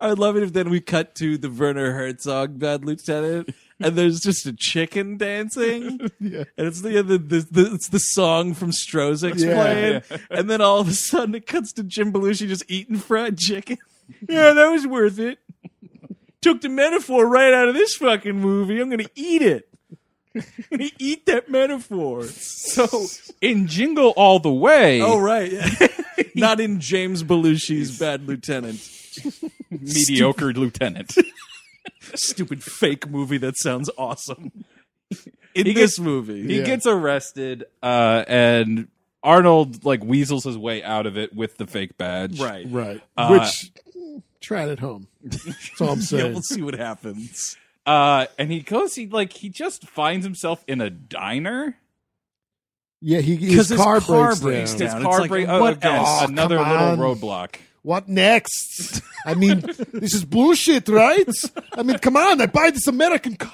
I would love it if then we cut to the Werner Herzog Bad Lieutenant, and there's just a chicken dancing, Yeah. and it's the, the, the, the it's the song from Stroszek Yeah. playing, and then all of a sudden it cuts to Jim Belushi just eating fried chicken. Yeah, that was worth it. Took the metaphor right out of this fucking movie. I'm gonna eat it. I'm gonna eat that metaphor. So in Jingle All the Way, Oh right, yeah. not in James Belushi's Bad Lieutenant. mediocre lieutenant. stupid fake movie that sounds awesome. In He this gets- movie, He Yeah. gets arrested, uh, and Arnold like weasels his way out of it with the fake badge. right? Right. Uh, Which, try it at home. That's all I'm Yeah, we'll see what happens. Uh, and he goes. He like he just finds himself in a diner. Yeah, he, Because his his car, car breaks, breaks down. down. His it's car like, break. what oh, again, else? Oh, another little roadblock. What next? I mean, this is bullshit, right? I mean, come on. I buy this American car.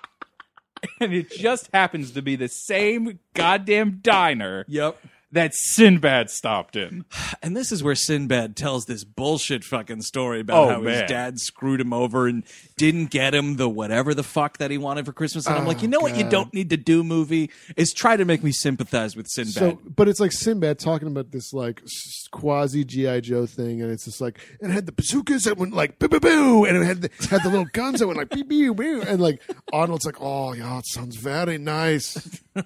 and it just happens to be the same goddamn diner Yep. That Sinbad stopped in. And this is where Sinbad tells this bullshit fucking story about Oh, how man. his dad screwed him over and didn't get him the whatever the fuck that he wanted for Christmas. And I'm like, you know what you oh, don't need to do, movie, is try to make me sympathize with Sinbad. So, but it's like Sinbad talking about this like quasi GI Joe thing, and it's just like it had the bazookas that went like boo boo boo, and it had the, had the little guns that went like beep beep beep, and like Arnold's like, oh yeah, it sounds very nice.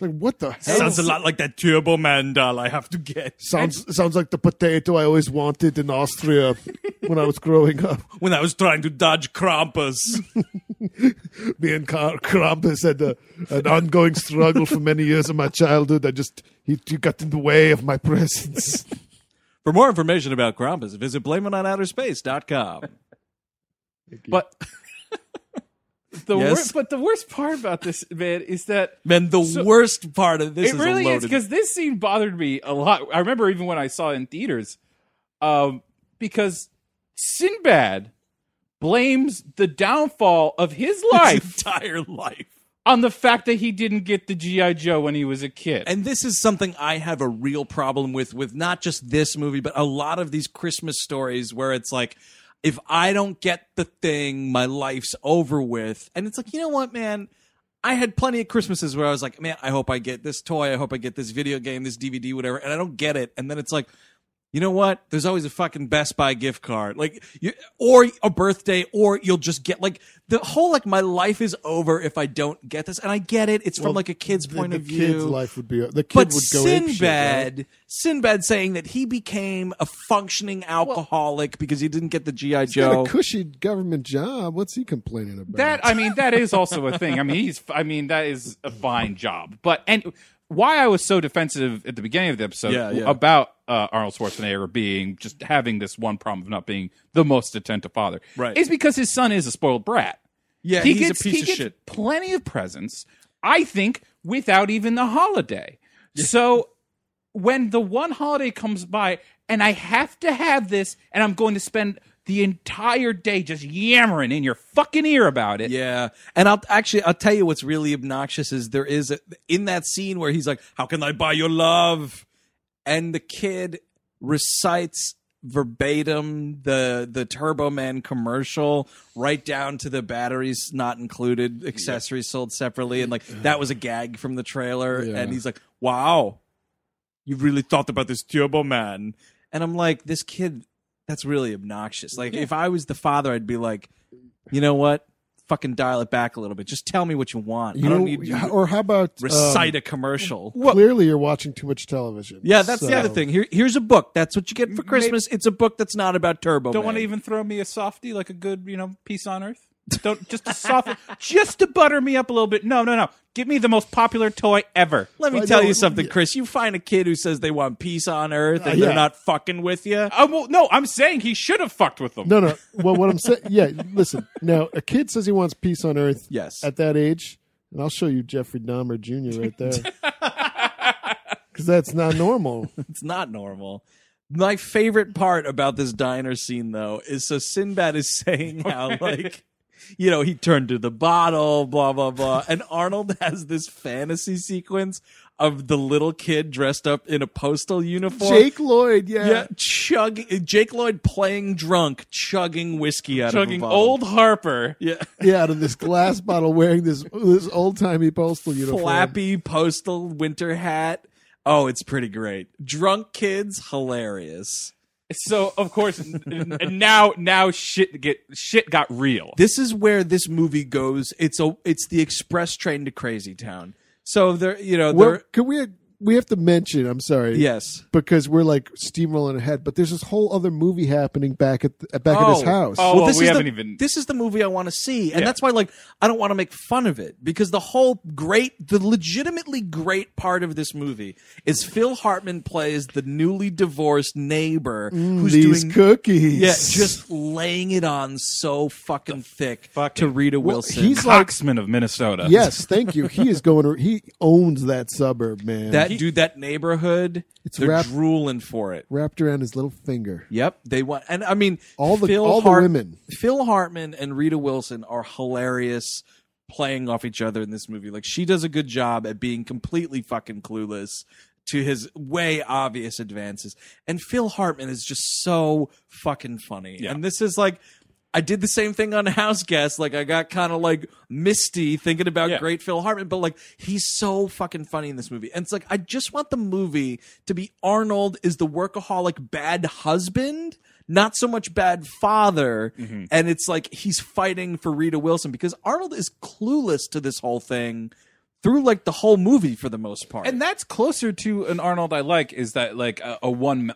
It's like what the hell? Sounds a lot like that Turbo Man doll I have to get. Sounds sounds like the potato I always wanted in Austria when I was growing up. When I was trying to dodge Krampus. Me and Kar- Krampus had a, an ongoing struggle for many years of my childhood. I just he, he got in the way of my presence. For more information about Krampus, visit blameitOnOuterSpace.com. But the Yes? worst, but the worst part about this man is that Man, the So- worst part of this it is really is because this scene bothered me a lot. I remember even when I saw it in theaters, um, because Sinbad blames the downfall of his life his entire life. on the fact that he didn't get the GI Joe when he was a kid. And this is something I have a real problem with, with not just this movie, but a lot of these Christmas stories where it's like, if I don't get the thing, my life's over with. And it's like, you know what, man? I had plenty of Christmases where I was like, man, I hope I get this toy. I hope I get this video game, this DVD, whatever. And I don't get it. And then it's like, you know what? There's always a fucking Best Buy gift card, like, you, or a birthday, or you'll just get like the whole like my life is over if I don't get this, and I get it. It's from Well, like a kid's the, point the of view. kid's life would be the kid but would go ape shit, Sinbad, right? Sinbad saying that he became a functioning alcoholic because he didn't get the GI He's got Joe. a cushy government job. What's he complaining about? That I mean, that is also a thing. I mean, he's. I mean, that is a fine job. But and why I was so defensive at the beginning of the episode Yeah, yeah. about uh, Arnold Schwarzenegger being just having this one problem of not being the most attentive father, Right. Is because his son is a spoiled brat. yeah, he he's gets a piece he of gets shit. plenty of presents. I think without even the holiday. So when the one holiday comes by and I have to have this, and I'm going to spend the entire day just yammering in your fucking ear about it. Yeah, and I'll actually I'll tell you what's really obnoxious is there is a, in that scene where he's like, "How can I buy your love?" and the kid recites verbatim the the Turbo Man commercial right down to the batteries not included, accessories sold separately, and like that was a gag from the trailer. Yeah. And he's like, "Wow, you've really thought about this Turbo Man," and I'm like, "This kid, that's really obnoxious." Like if I was the father, I'd be like, "You know what?" Fucking dial it back a little bit. Just tell me what you want. You I don't know, need you or how about recite um, a commercial. clearly, you're watching too much television. Yeah, that's the other thing. Here, here's a book. That's what you get for Christmas. It's a book that's not about Turbo. Don't want to even throw me a softie like a good, you know, piece on earth. Don't just to soften, just to butter me up a little bit. No, no, no. Give me the most popular toy ever. Let me I tell know- you something, Chris. You find a kid who says they want peace on Earth and yeah. they're not fucking with you. Uh, well, no, I'm saying he should have fucked with them. No, no. Well, what I'm saying, yeah. Listen, now a kid says he wants peace on Earth. Yes. At that age, and I'll show you Jeffrey Dahmer Jr. right there, because that's not normal. It's not normal. My favorite part about this diner scene, though, is so Sinbad is saying how, like, you know, he turned to the bottle, blah, blah, blah. And Arnold has this fantasy sequence of the little kid dressed up in a postal uniform. Jake Lloyd, yeah. Yeah, chug Jake Lloyd playing drunk, chugging whiskey out Chugging of a bottle. old Harper. yeah, Yeah, out of this glass bottle, wearing this this old timey postal uniform. flappy postal winter hat. Oh, it's pretty great. Drunk kids, hilarious. So of course, n- n- and now now shit get shit got real. This is where this movie goes. It's a it's the express train to Crazy Town. So there, you know, Well, there. can we we have to mention? I'm sorry. Yes. because we're like steamrolling ahead. But there's this whole other movie happening back at the, back at his Oh. house. Oh, well, this we is haven't the, even- This is the movie I want to see, and Yeah. that's why, like, I don't want to make fun of it because the whole great, the legitimately great part of this movie is Phil Hartman plays the newly divorced neighbor mm, who's These doing cookies. yeah, just laying it on so fucking thick fucking- to Rita Well, Wilson. he's like Coxman of Minnesota. yes, thank you. He is going. to He owns that suburb, man. that dude, that neighborhood. It's they're wrapped- drooling for it. wrapped around his little finger. Yep, they want, and I mean, All the- Phil all the women. Phil Hartman and Rita Wilson are hilarious playing off each other in this movie. Like she does a good job at being completely fucking clueless to his way obvious advances, and Phil Hartman is just so fucking funny. Yeah. And this is like. I did the same thing on House Guest. Like I got kind of like misty thinking about Yeah. great Phil Hartman, but like he's so fucking funny in this movie. And it's like I just want the movie to be Arnold is the workaholic bad husband, not so much bad father. Mm-hmm. And it's like he's fighting for Rita Wilson because Arnold is clueless to this whole thing through like the whole movie for the most part. and that's closer to an Arnold I like. Is that like a, a one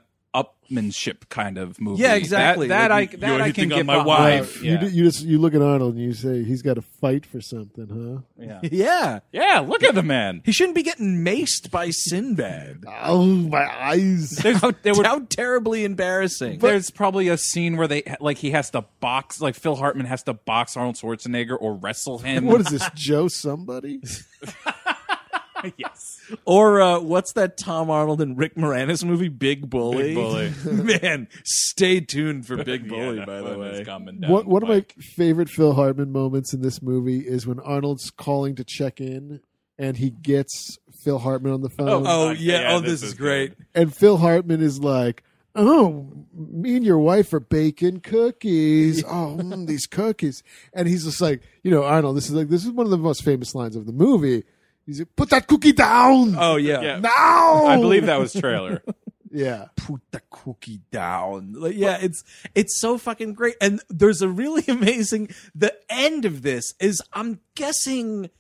upmanship kind of movie? Yeah, exactly. That, that Like, I that I can get my behind. wife. You, Yeah. do- you just you look at Arnold and you say he's got to fight for something, huh? yeah. yeah. yeah, look at the man. He shouldn't be getting maced by Sinbad. Oh my eyes! There's, How, there would, how terribly embarrassing. there's probably a scene where they like he has to box like Phil Hartman has to box Arnold Schwarzenegger or wrestle him. What is this, Joe? Somebody? yes. Or uh, what's that Tom Arnold and Rick Moranis movie, Big Bully? Big Bully. Man, stay tuned for Big Bully, Yeah, by the way. What, one the of my favorite Phil Hartman moments in this movie is when Arnold's calling to check in and he gets Phil Hartman on the phone. Oh, Okay, yeah. yeah, Oh, this this, is is great. And Phil Hartman is like, oh, me and your wife are baking cookies. Oh, mm, these cookies. And he's just like, you know, Arnold, this is like, this is one of the most famous lines of the movie. He's like, put that cookie down. Oh yeah. Yeah. now. I believe that was trailer. Yeah. put the cookie down. Like, yeah, it's it's so fucking great. And there's a really amazing the end of this is I'm guessing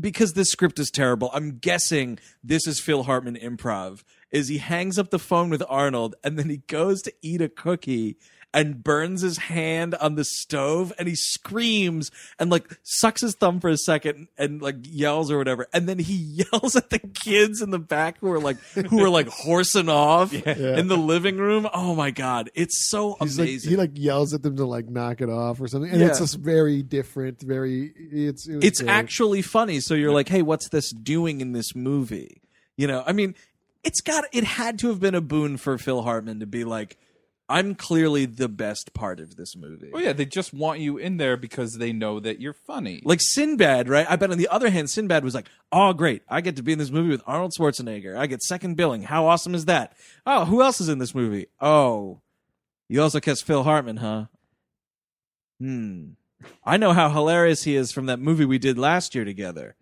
because this script is terrible, I'm guessing this is Phil Hartman improv. Is he hangs up the phone with Arnold and then he goes to eat a cookie and burns his hand on the stove and he screams and like sucks his thumb for a second and like yells or whatever. And then he yells at the kids in the back who are like who are like horsing off in the living room. Oh my god. It's so He's like, amazing. he like yells at them to like knock it off or something. And Yeah. it's just very different, very, it's, it it's great. actually funny. So you're like hey what's this doing in this movie? You know i mean it's got it had to have been a boon for phil hartman to be like i'm clearly the best part of this movie Oh yeah, they just want you in there because they know that you're funny. like Sinbad, right? I bet on the other hand, Sinbad was like, "Oh, great! I get to be in this movie with Arnold Schwarzenegger. I get second billing. How awesome is that? Oh, who else is in this movie? Oh, you also cast Phil Hartman, huh? Hmm. I know how hilarious he is from that movie we did last year together.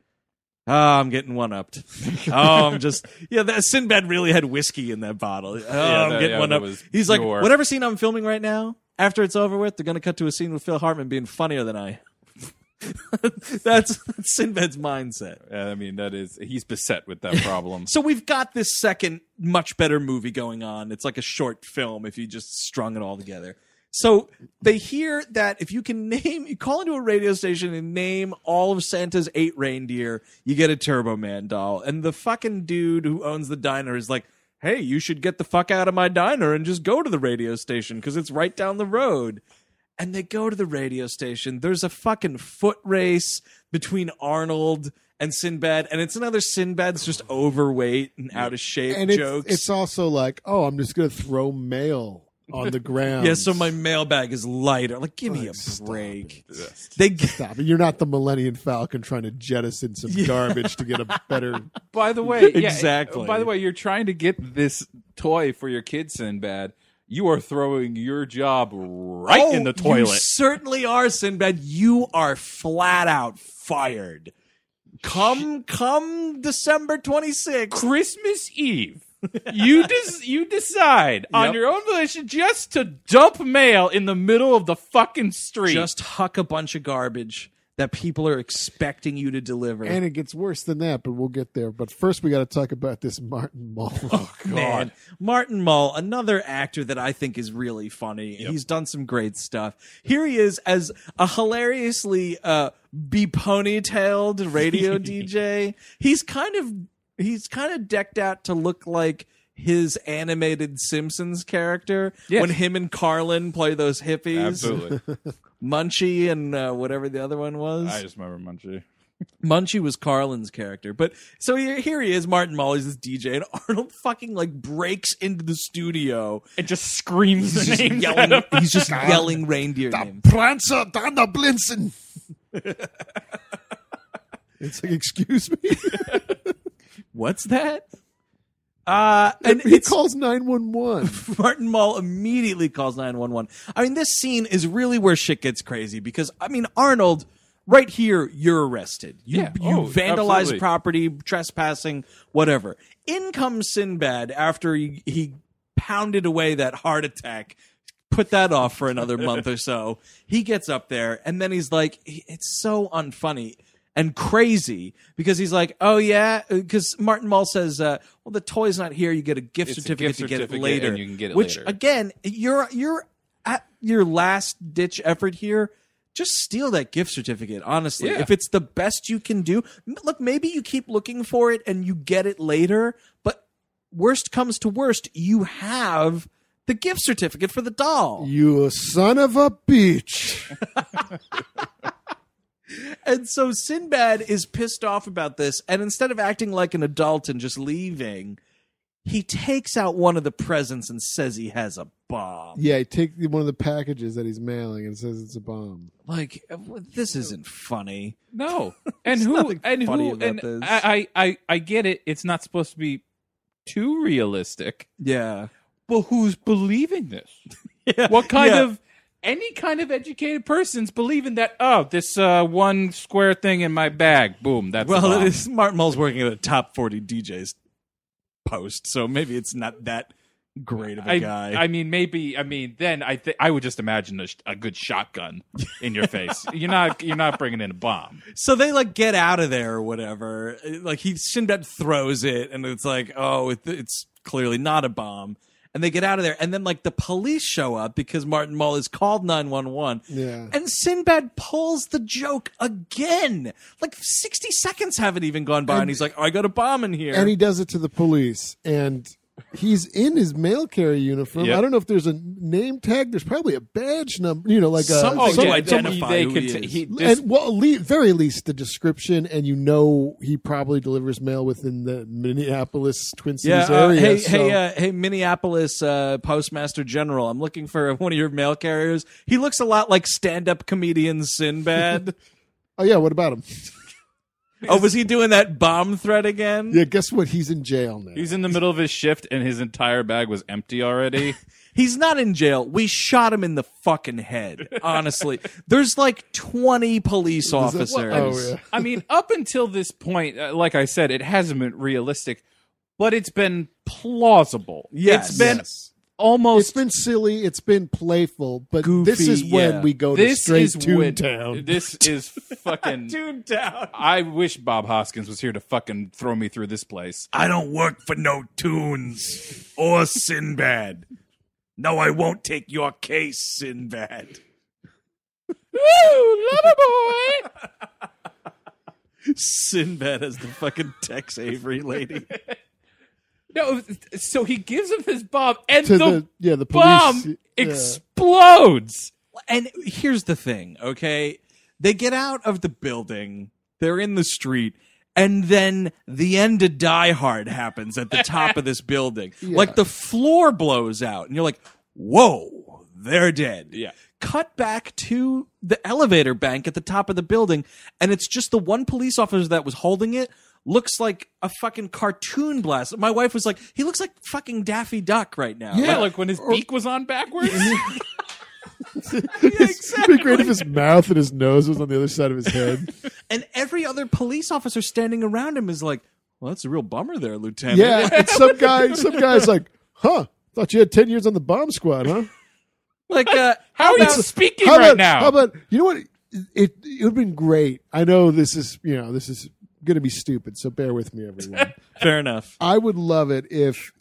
Oh, I'm getting one upped. oh, I'm just yeah. That Sinbad really had whiskey in that bottle. Oh, I'm that- getting yeah, one up. He's like, whatever scene I'm filming right now, after it's over with, they're gonna cut to a scene with Phil Hartman being funnier than I. that's, that's Sinbad's mindset. Yeah, I mean, that is he's beset with that problem. So we've got this second, much better movie going on. It's like a short film if you just strung it all together. So they hear that if you can name, you call into a radio station and name all of Santa's eight reindeer, you get a Turbo Man doll. And the fucking dude who owns the diner is like, hey, you should get the fuck out of my diner and just go to the radio station because it's right down the road. And they go to the radio station. There's a fucking foot race between Arnold and Sinbad, and it's another Sinbad's just overweight and out of shape and it's, jokes. it's also like, oh, I'm just going to throw mail on the ground. yeah, so my mailbag is lighter. Like, give me Like, a stop break. it. They g- Stop it. You're not the Millennium Falcon trying to jettison some garbage to get a better. By the way, yeah, Exactly. By the way, you're trying to get this toy for your kid, Sinbad. You are throwing your job right in the Oh, You toilet. certainly are, Sinbad. You are flat out fired. Come, come, December twenty sixth. Christmas Eve. You des- you decide on your own volition just to dump mail in the middle of the fucking street. Just huck a bunch of garbage that people are expecting you to deliver. And it gets worse than that, but we'll get there. But first, we got to talk about this Martin Mull. Oh, God. Man, Martin Mull, another actor that I think is really funny. He's done some great stuff. Here he is as a hilariously uh be ponytailed radio DJ. He's kind of he's kind of decked out to look like his animated Simpsons character Yes. when him and Carlin play those hippies, Absolutely. Munchie and uh, whatever the other one was. I just remember Munchie. Munchie was Carlin's character. But so here, here he is, Martin Mull, he's this DJ, and Arnold fucking like breaks into the studio. and just screams He's just names yelling. at him. He's just yelling reindeer names. Prancer, Dana Blinson. it's like, excuse me. What's that? Uh, and he calls 911. Martin Mull immediately calls 911. I mean, this scene is really where shit gets crazy because, I mean, Arnold, right here, you're arrested. You, Yeah. you Oh, vandalize absolutely. property, trespassing, whatever. In comes Sinbad after he, he pounded away that heart attack. Put that off for another month or so. He gets up there and then he's like, it's so unfunny and crazy because he's like, oh yeah, because Martin Mull says, uh, well, the toy's not here. You get a gift It's a certificate gift to get it later, and you can get it which later. again, you're you're at your last ditch effort here. Just steal that gift certificate, honestly. Yeah. If it's the best you can do, look, maybe you keep looking for it and you get it later, but worst comes to worst, you have the gift certificate for the doll. you son of a bitch. And so Sinbad is pissed off about this, and instead of acting like an adult and just leaving, he takes out one of the presents and says he has a bomb. Yeah, he take one of the packages that he's mailing and says it's a bomb. Like this isn't funny. No, and who and funny who and this. I, I I I get it. It's not supposed to be too realistic, Yeah. but who's believing this? What kind Yeah. of any kind of educated person's believing that? Oh, this uh, one square thing in my bag. Boom. That's Well, is, Martin Mull's working at a top 40 DJs post, so maybe it's not that great of a I, guy. I mean, maybe. I mean, then I think I would just imagine a, sh- a good shotgun in your face. you're not. You're not bringing in a bomb. so they like get out of there or whatever. Like he Sinbad throws it, and it's like, oh, it, it's clearly not a bomb. And they get out of there, and then like the police show up because Martin Mull is called nine one one. Yeah. And Sinbad pulls the joke again. Like sixty seconds haven't even gone by, and, And- he's like, "I got a bomb in here." and he does it to the police and he's in his mail carrier uniform Yep. i don't know if there's a name tag there's probably a badge number you know like a Something Oh, to identify they who could he t- is. he- this- and well, le- very least the description, and you know he probably delivers mail within the Minneapolis Twin Yeah. Cities uh, area. hey, so- hey, uh, hey, Minneapolis uh, Postmaster General. I'm looking for one of your mail carriers. He looks a lot like stand-up comedian Sinbad. oh yeah, what about him? Oh, was he doing that bomb threat again? Yeah, guess what? He's in jail now. He's in the middle of his shift, and his entire bag was empty already. He's not in jail. We shot him in the fucking head. Honestly, there's like 20 police officers. oh yeah. I mean, up until this point, uh, like I said, it hasn't been realistic, but it's been plausible. Yes. it's been Yes. Almost. It's been silly. It's been playful, but Goofy, this is when yeah. we go this to straight is when- Toontown. This is fucking. Dude down. I wish Bob Hoskins was here to fucking throw me through this place. I don't work for no tunes or Sinbad. No, I won't take your case, Sinbad. Woo, lover boy. Sinbad as the fucking Tex Avery lady. No, so he gives him his bomb, and the, the, yeah the police. bomb yeah. explodes. And here's the thing, okay? They get out of the building, they're in the street, and then the end of Die Hard happens at the top of this building. Like the floor blows out, and you're like, whoa, they're dead. Yeah. Cut back to the elevator bank at the top of the building, and it's just the one police officer that was holding it. Looks like a fucking cartoon blast. My wife was like, he looks like fucking Daffy Duck right now. Yeah, Like, like when his beak was on backwards. Exactly. It'd be great if his mouth and his nose was on the other side of his head. And every other police officer standing around him is like, "Well, that's a real bummer, there, Lieutenant." yeah, and some guy, some guy's like, "Huh? Thought you had ten years on the bomb squad, huh?" like uh, How are you about- speaking How right about, now? How about you know what? It it would have been great. I know this is you know this is going to be stupid, so bear with me, everyone. fair enough. I would love it if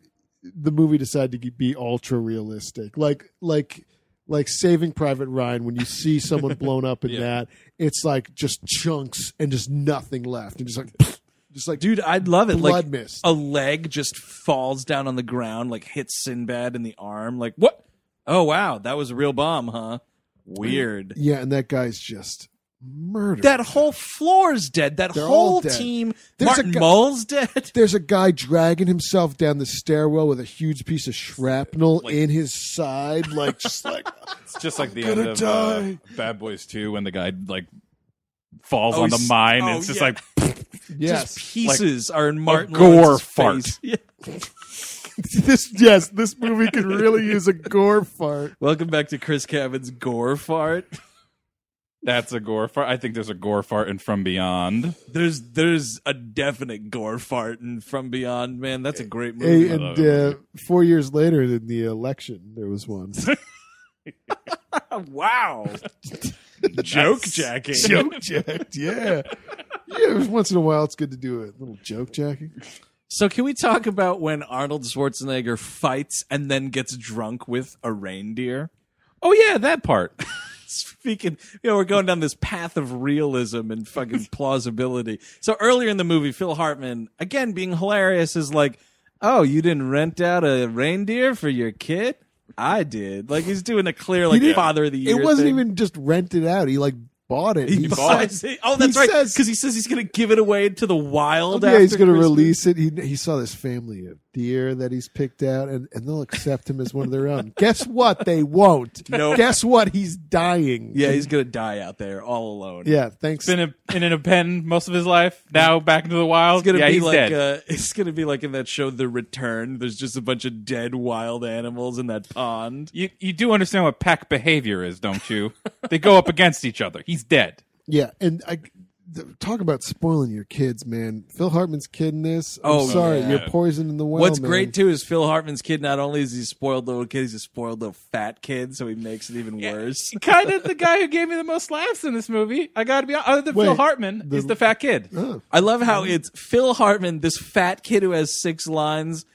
the movie decided to be ultra realistic, like like like Saving Private Ryan. When you see someone blown up in that, it's like just chunks and just nothing left, and just like just like Dude, I'd love it. blood like mist. a leg just falls down on the ground, like hits Sinbad in the arm. Like what? Oh wow, that was a real bomb, huh? Weird. yeah, and that guy's just murdered. That whole floor's dead. That They're whole all dead. team. There's a Martin guy- Mull's dead. There's a guy dragging himself down the stairwell with a huge piece of shrapnel in his side, like just like It's just like the end gonna of die. Uh, Bad Boys 2 when the guy like falls Oh, on the he's- mine. oh, and it's just yeah. like yes. Just pieces are in Martin gore Lawrence's fart. face. Yeah. this yes, this movie could really use a gore fart. Welcome back to Chris Cabin's gore fart. That's a gore fart. I think there's a gore fart in From Beyond. There's there's a definite gore fart in From Beyond, man. That's a great movie. Hey, and uh, four years later in the election, there was one. wow. Joke jacking. joke jacked, yeah. Yeah, once in a while, it's good to do a little joke jacking. So can we talk about when Arnold Schwarzenegger fights and then gets drunk with a reindeer? Oh yeah, that part. Speaking, you know, we're going down this path of realism and fucking plausibility. So earlier in the movie, Phil Hartman, again being hilarious, is like, "Oh, you didn't rent out a reindeer for your kid? I did." Like he's doing a clear like father of the year. It wasn't thing. even just rented out. He like bought it. He He bought says- it. Oh, that's he right. Because he says he's going to give it away to the wild. Oh, yeah, he's going to release it. He he saw this family of deer that he's picked out, and, and they'll accept him as one of their own. Guess what? They won't. Nope. Guess what? He's dying. Yeah, he's going to die out there all alone. yeah. Thanks. Been a, been in a pen most of his life. Now back into the wild. It's gonna yeah, be he's like dead. uh, it's gonna be like in that show The Return. There's just a bunch of dead wild animals in that pond. you you do understand what pack behavior is, don't you? they go up against each other. He's dead. Yeah, and I th- talk about spoiling your kids, man. Phil Hartman's kid in this. I'm Oh, sorry, yeah. you're poisoning the well. What's man. great too is Phil Hartman's kid. Not only is he a spoiled little kid, he's a spoiled little fat kid, so he makes it even worse. kind of the guy who gave me the most laughs in this movie. I got to be honest. Other than Phil Hartman, the- is the fat kid. Oh. I love how it's Phil Hartman, this fat kid who has six lines,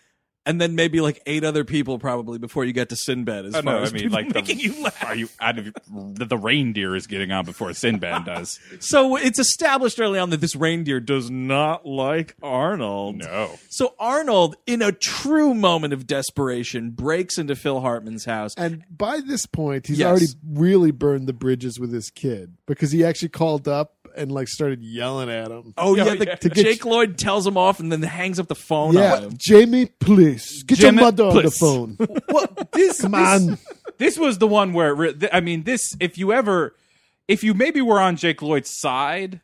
and then maybe like eight other people probably before you get to Sinbad. As Oh, far no, as I mean, like making the, you laugh. Are you out of the, the reindeer is getting on before Sinbad does? So it's established early on that this reindeer does not like Arnold. No. So Arnold, in a true moment of desperation, breaks into Phil Hartman's house. And by this point, he's Yes. already really burned the bridges with his kid because he actually called up and like started yelling at him. Oh, oh yeah, Yeah, the, yeah. To get Jake Lloyd tells him off and then hangs up the phone yeah, on him. Jamie, please get Jimmy, your mother on the phone. Well, this Come on. This was the one where it re- th- I mean, this. If you ever, if you maybe were on Jake Lloyd's side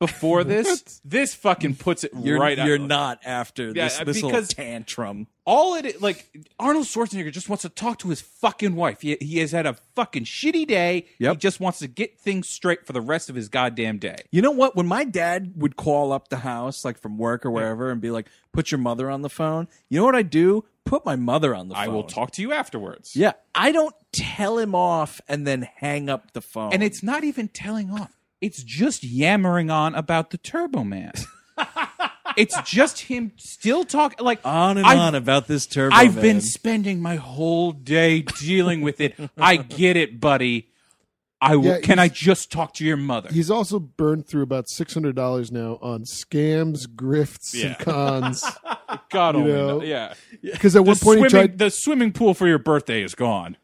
before this, this fucking puts it You're, right. you're out. not after Yeah, this, uh, this little tantrum. All it like Arnold Schwarzenegger just wants to talk to his fucking wife. He, he has had a fucking shitty day. Yep. He just wants to get things straight for the rest of his goddamn day. You know what? When my dad would call up the house, like from work or wherever, and be like, "Put your mother on the phone," you know what I do? Put my mother on the phone. I will talk to you afterwards. Yeah, I don't tell him off and then hang up the phone. And it's not even telling off. It's just yammering on about the Turbo Man. it's just him still talking like on and I've- on about this turbo. I've man. been spending my whole day dealing with it. I get it, buddy. I will, Yeah, can I just talk to your mother? He's also burned through about six hundred dollars now on scams, grifts, Yeah. and cons. God you only know. knows. Yeah. Because at The one point he swimming, tried. the swimming pool for your birthday is gone.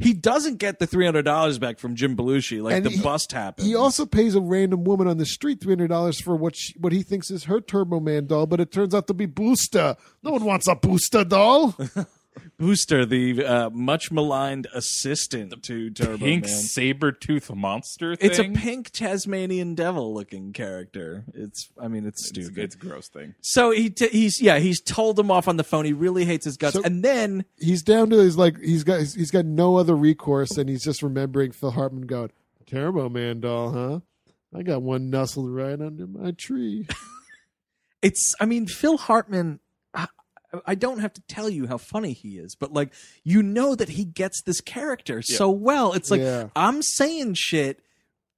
He doesn't get the three hundred dollars back from Jim Belushi. Like And the he- bust happened. He also pays a random woman on the street three hundred dollars for what she, what he thinks is her Turbo Man doll, but it turns out to be Booster. No one wants a Booster doll. Booster, the uh, much maligned assistant to Turbo Pink Man. saber tooth monster thing. It's a pink Tasmanian devil looking character. It's, I mean, it's It's, stupid. it's a gross thing. so he, t- he's, yeah, he's told him off on the phone. He really hates his guts, So- and then he's down to his like he's got he's got no other recourse, and he's just remembering Phil Hartman going Turbo Man doll, huh? I got one nestled right under my tree. it's, I mean, Phil Hartman. I, I don't have to tell you how funny he is, but like you know that he gets this character so well. It's like Yeah. I'm saying shit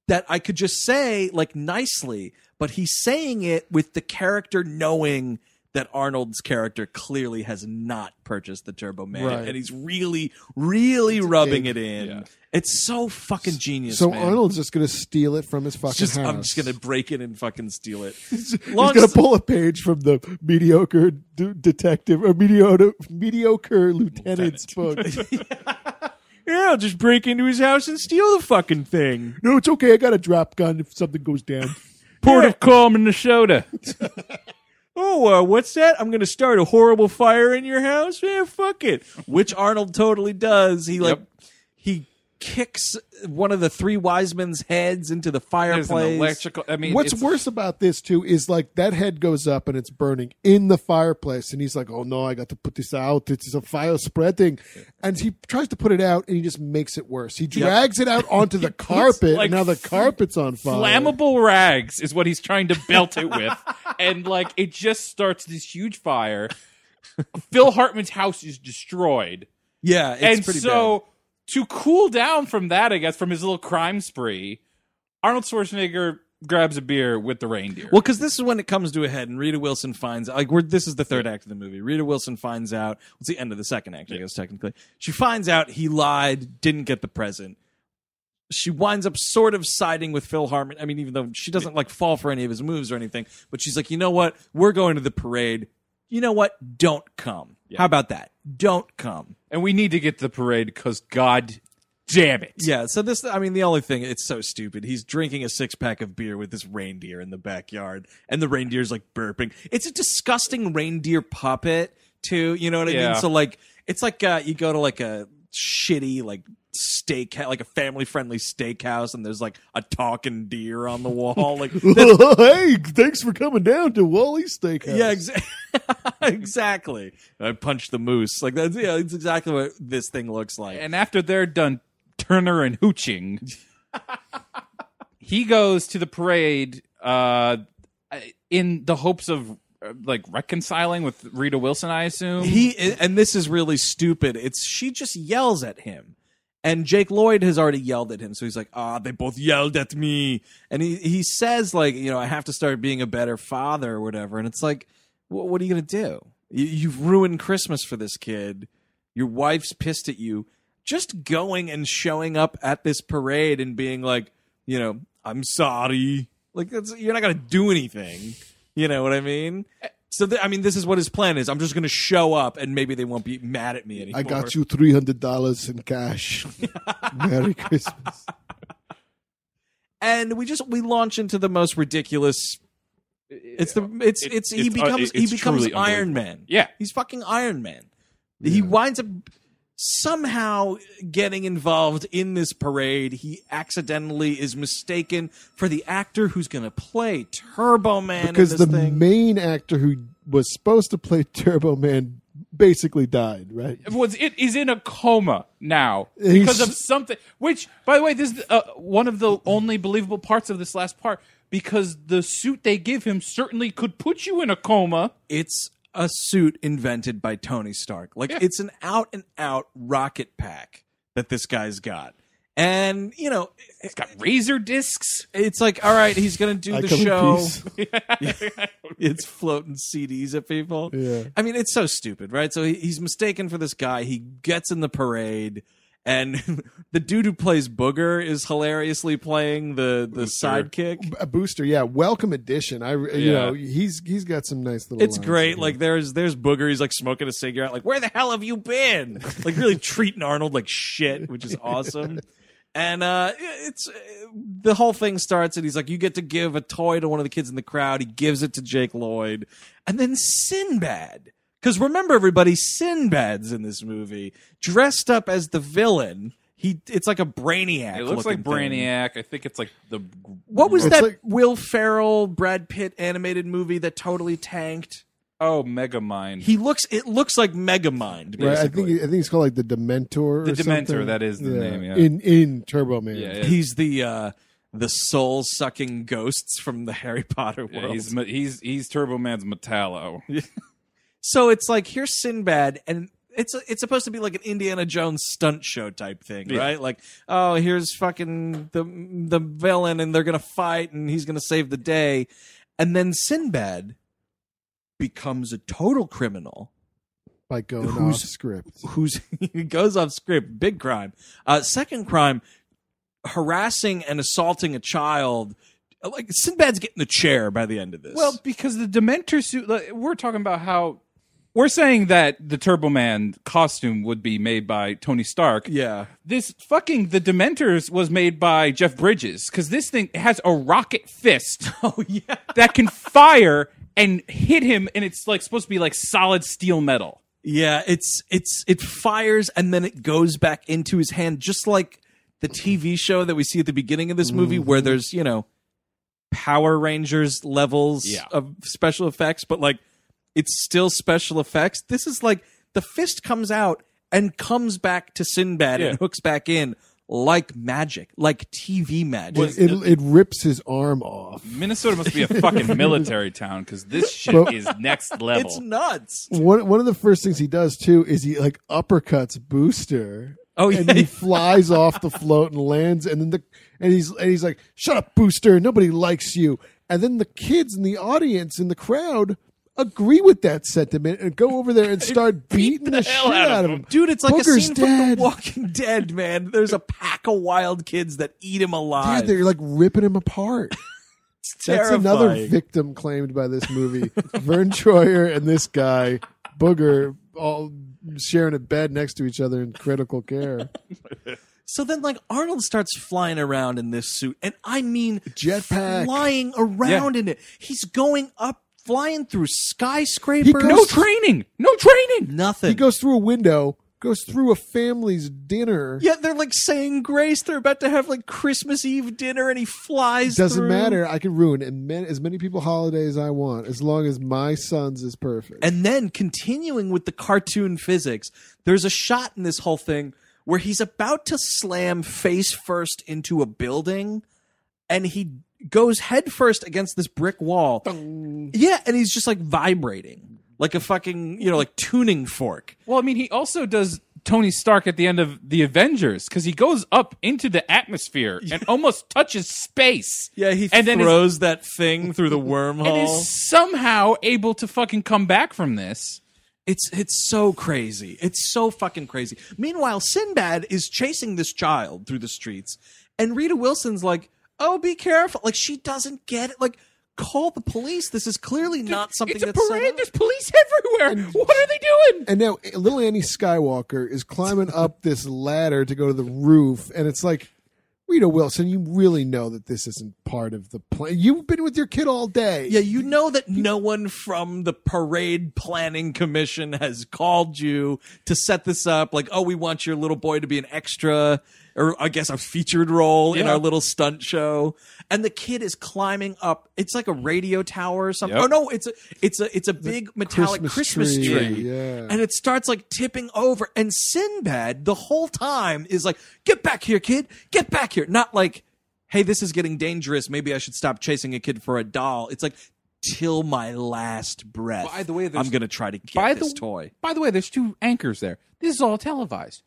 that I could just say like nicely, but he's saying it with the character knowing that Arnold's character clearly has not purchased the Turbo Man, Right. and he's really, really rubbing big- it in. yeah. It's so fucking genius. so man. Arnold's just gonna steal it from his fucking just house. I'm just gonna break it and fucking steal it. He's gonna s- pull a page from the mediocre d- detective or mediocre mediocre lieutenant's book. Yeah, I'll just break into his house and steal the fucking thing. no, it's okay. I got a drop gun if something goes down. Port of calm in the Minnesota. Oh, uh, what's that? I'm gonna start a horrible fire in your house. Yeah, fuck it. Which Arnold totally does. He like Yep. He kicks one of the three wise men's heads into the There's an fireplace. electrical. I mean, What's it's- worse about this too is like that head goes up and it's burning in the fireplace, and he's like, "Oh no, I got to put this out. It's a fire spreading," and he tries to put it out, and he just makes it worse. He drags it out onto the carpet, like, and now the carpet's on fire. Flammable rags is what he's trying to belt it with. and like it just starts this huge fire. Phil Hartman's house is destroyed. yeah, it's and pretty so to cool down from that, I guess, from his little crime spree, Arnold Schwarzenegger grabs a beer with the reindeer. Well, because this is when it comes to a head, and Rita Wilson finds like we're this is the third act of the movie. Rita Wilson finds out it's the end of the second act, I guess technically. She finds out he lied, didn't get the present. She winds up sort of siding with Phil Hartman. I mean, even though she doesn't like fall for any of his moves or anything, but she's like, you know what? We're going to the parade. You know what? Don't come. How about that? Don't come. And we need to get to the parade because God damn it. Yeah, so this, I mean, the only thing, it's so stupid. He's drinking a six pack of beer with this reindeer in the backyard, and the reindeer's like burping. It's a disgusting reindeer puppet, too. You know what I Yeah. mean? So, like, it's like uh, you go to like a shitty, like, steak, like a family friendly steakhouse, and there's like a talking deer on the wall. Like, hey, thanks for coming down to Wally's Steakhouse. yeah, exa- exactly. I punched the moose. Like, that's, yeah, it's exactly what this thing looks like. And after they're done Turner and hooching, he goes to the parade uh, in the hopes of uh, like reconciling with Rita Wilson, I assume. he and this is really stupid it's she just yells at him and jake lloyd has already yelled at him. So he's like ah they both yelled at me. And he, he says like you know i have to start being a better father or whatever. And it's like wh- what are you gonna do? You, you've ruined christmas for this kid. Your wife's pissed at you. Just going and showing up at this parade and being like you know i'm sorry. Like you're not gonna do anything. You know what i mean so th- I mean, this is what his plan is. I'm just going to show up, and maybe they won't be mad at me anymore. I got you three hundred dollars in cash. Merry Christmas. and we just we launch into the most ridiculous. It's the it's It- it's he it's, uh, becomes he becomes Iron. Man. Yeah. he's fucking Iron Man. He winds up somehow getting involved in this parade. He accidentally is mistaken for the actor who's going to play Turbo Man Because in the thing. main actor who was supposed to play Turbo Man basically died, right? was it is in a coma now He's- because of something. Which, by the way, this is uh, one of the only believable parts of this last part because the suit they give him certainly could put you in a coma. it's a suit invented by Tony Stark. Like Yeah. it's an out and out rocket pack that this guy's got. And, you know, It's got razor discs. it's like, all right, he's going to do I the show. it's floating CDs at people. Yeah. I mean, it's so stupid, right? So he, he's mistaken for this guy. He gets in the parade. And the dude who plays Booger is hilariously playing the, the sidekick. A booster, yeah. Welcome addition. I, you Yeah. know, he's he's got some nice little. It's great. Like there's there's Booger. He's like smoking a cigarette. Like where the hell have you been? Like really treating Arnold like shit, which is awesome. And uh, it's the whole thing starts, and he's like, "You get to give a toy to one of the kids in the crowd." He gives it to Jake Lloyd, and then Sinbad. Because remember, everybody, Sinbad's in this movie, dressed up as the villain. He, it's like a brainiac. It looks like looking thing. Brainiac. I think it's like the. What was that like- Will Ferrell, Brad Pitt animated movie that totally tanked? Oh, Megamind. He looks. It looks like Megamind. Basically. Right, I think I think it's called like the Dementor. The or Dementor, something. that is the name, yeah. In in Turbo Man. yeah, yeah. he's the uh, the soul sucking ghosts from the Harry Potter Yeah, world. he's he's he's Turbo Man's Metallo. so it's like here's Sinbad, and it's it's supposed to be like an Indiana Jones stunt show type thing, Yeah. right? Like, oh, here's fucking the the villain, and they're gonna fight, and he's gonna save the day, and then Sinbad becomes a total criminal By going Who's- off script. who's he goes off script, big crime. Uh, second crime, harassing and assaulting a child. Like Sinbad's getting the chair by the end of this. Well, because the Dementor suit, like, we're talking about how we're saying that the Turbo Man costume would be made by Tony Stark. yeah, This fucking the Dementors was made by Jeff Bridges because this thing has a rocket fist. oh yeah, that can fire and hit him, and it's like supposed to be like solid steel metal. yeah. It's it's it fires and then it goes back into his hand, just like the TV show that we see at the beginning of this movie, where mm-hmm. there's you know Power Rangers levels Yeah. of special effects, but like it's still special effects. This is like the fist comes out and comes back to Sinbad Yeah. and hooks back in like magic, like TV magic. It, it, it rips his arm off. Minnesota must be a fucking military town because this shit Well- is next level. it's nuts. One one of the first things he does too is he like uppercuts Booster. Oh, yeah. and he flies off the float and lands, and then the and he's and he's like, "Shut up, Booster! Nobody likes you." And then the kids in the audience in the crowd agree with that sentiment and go over there and start beating the, hell shit out of him. him. Dude, it's like a Booger's scene from. The Walking Dead, man. There's a pack of wild kids that eat him Yeah, alive. they're like ripping him apart. It's That's another victim claimed by this movie. Verne Troyer and this guy, Booger, all sharing a bed next to each other in critical care. So then, like Arnold starts flying around in this suit, and I mean, Jetpack. flying around in it. He's going up, flying through skyscrapers. He goes- No training. No training. nothing. He goes through a window, goes through a family's dinner. Yeah, they're like saying grace. They're about to have like Christmas Eve dinner, and he flies. Doesn't through. matter. I can ruin and man- as many people holiday as I want, as long as my son's is perfect. And then continuing with the cartoon physics, there's a shot in this whole thing where he's about to slam face first into a building and he goes headfirst against this brick wall. Yeah, and he's just like vibrating like a fucking, you know, like tuning fork. Well, I mean, he also does Tony Stark at the end of the Avengers because he goes up into the atmosphere and almost touches space. Yeah, he and then is, throws that thing through the wormhole. and is somehow able to fucking come back from this. It's it's so crazy. It's so fucking crazy. Meanwhile, Sinbad is chasing this child through the streets, and Rita Wilson's like, "Oh, be careful!" Like she doesn't get it. Like, call the police. This is clearly not something it's a that's set parade. up. There's police everywhere. what are they doing? And now little Annie Skywalker is climbing up this ladder to go to the roof, and it's like, Rita Wilson, you really know that this isn't part of the plan. You've been with your kid all day. Yeah, you know that no one from the parade planning commission has called you to set this up. Like, oh, we want your little boy to be an extra, or I guess a featured role in Yeah. our little stunt show. And the kid is climbing up. It's like a radio tower or something. Yep. Oh no, it's a it's a it's a big metallic Christmas, Christmas tree. tree, yeah. And it starts like tipping over. And Sinbad the whole time is like, "Get back here, kid! Get back here!" Not like hey, this is getting dangerous. Maybe I should stop chasing a kid for a doll. It's like, till my last breath. By the way, there's- I'm going to try to get by this the toy. By the way, there's two anchors there. This is all televised.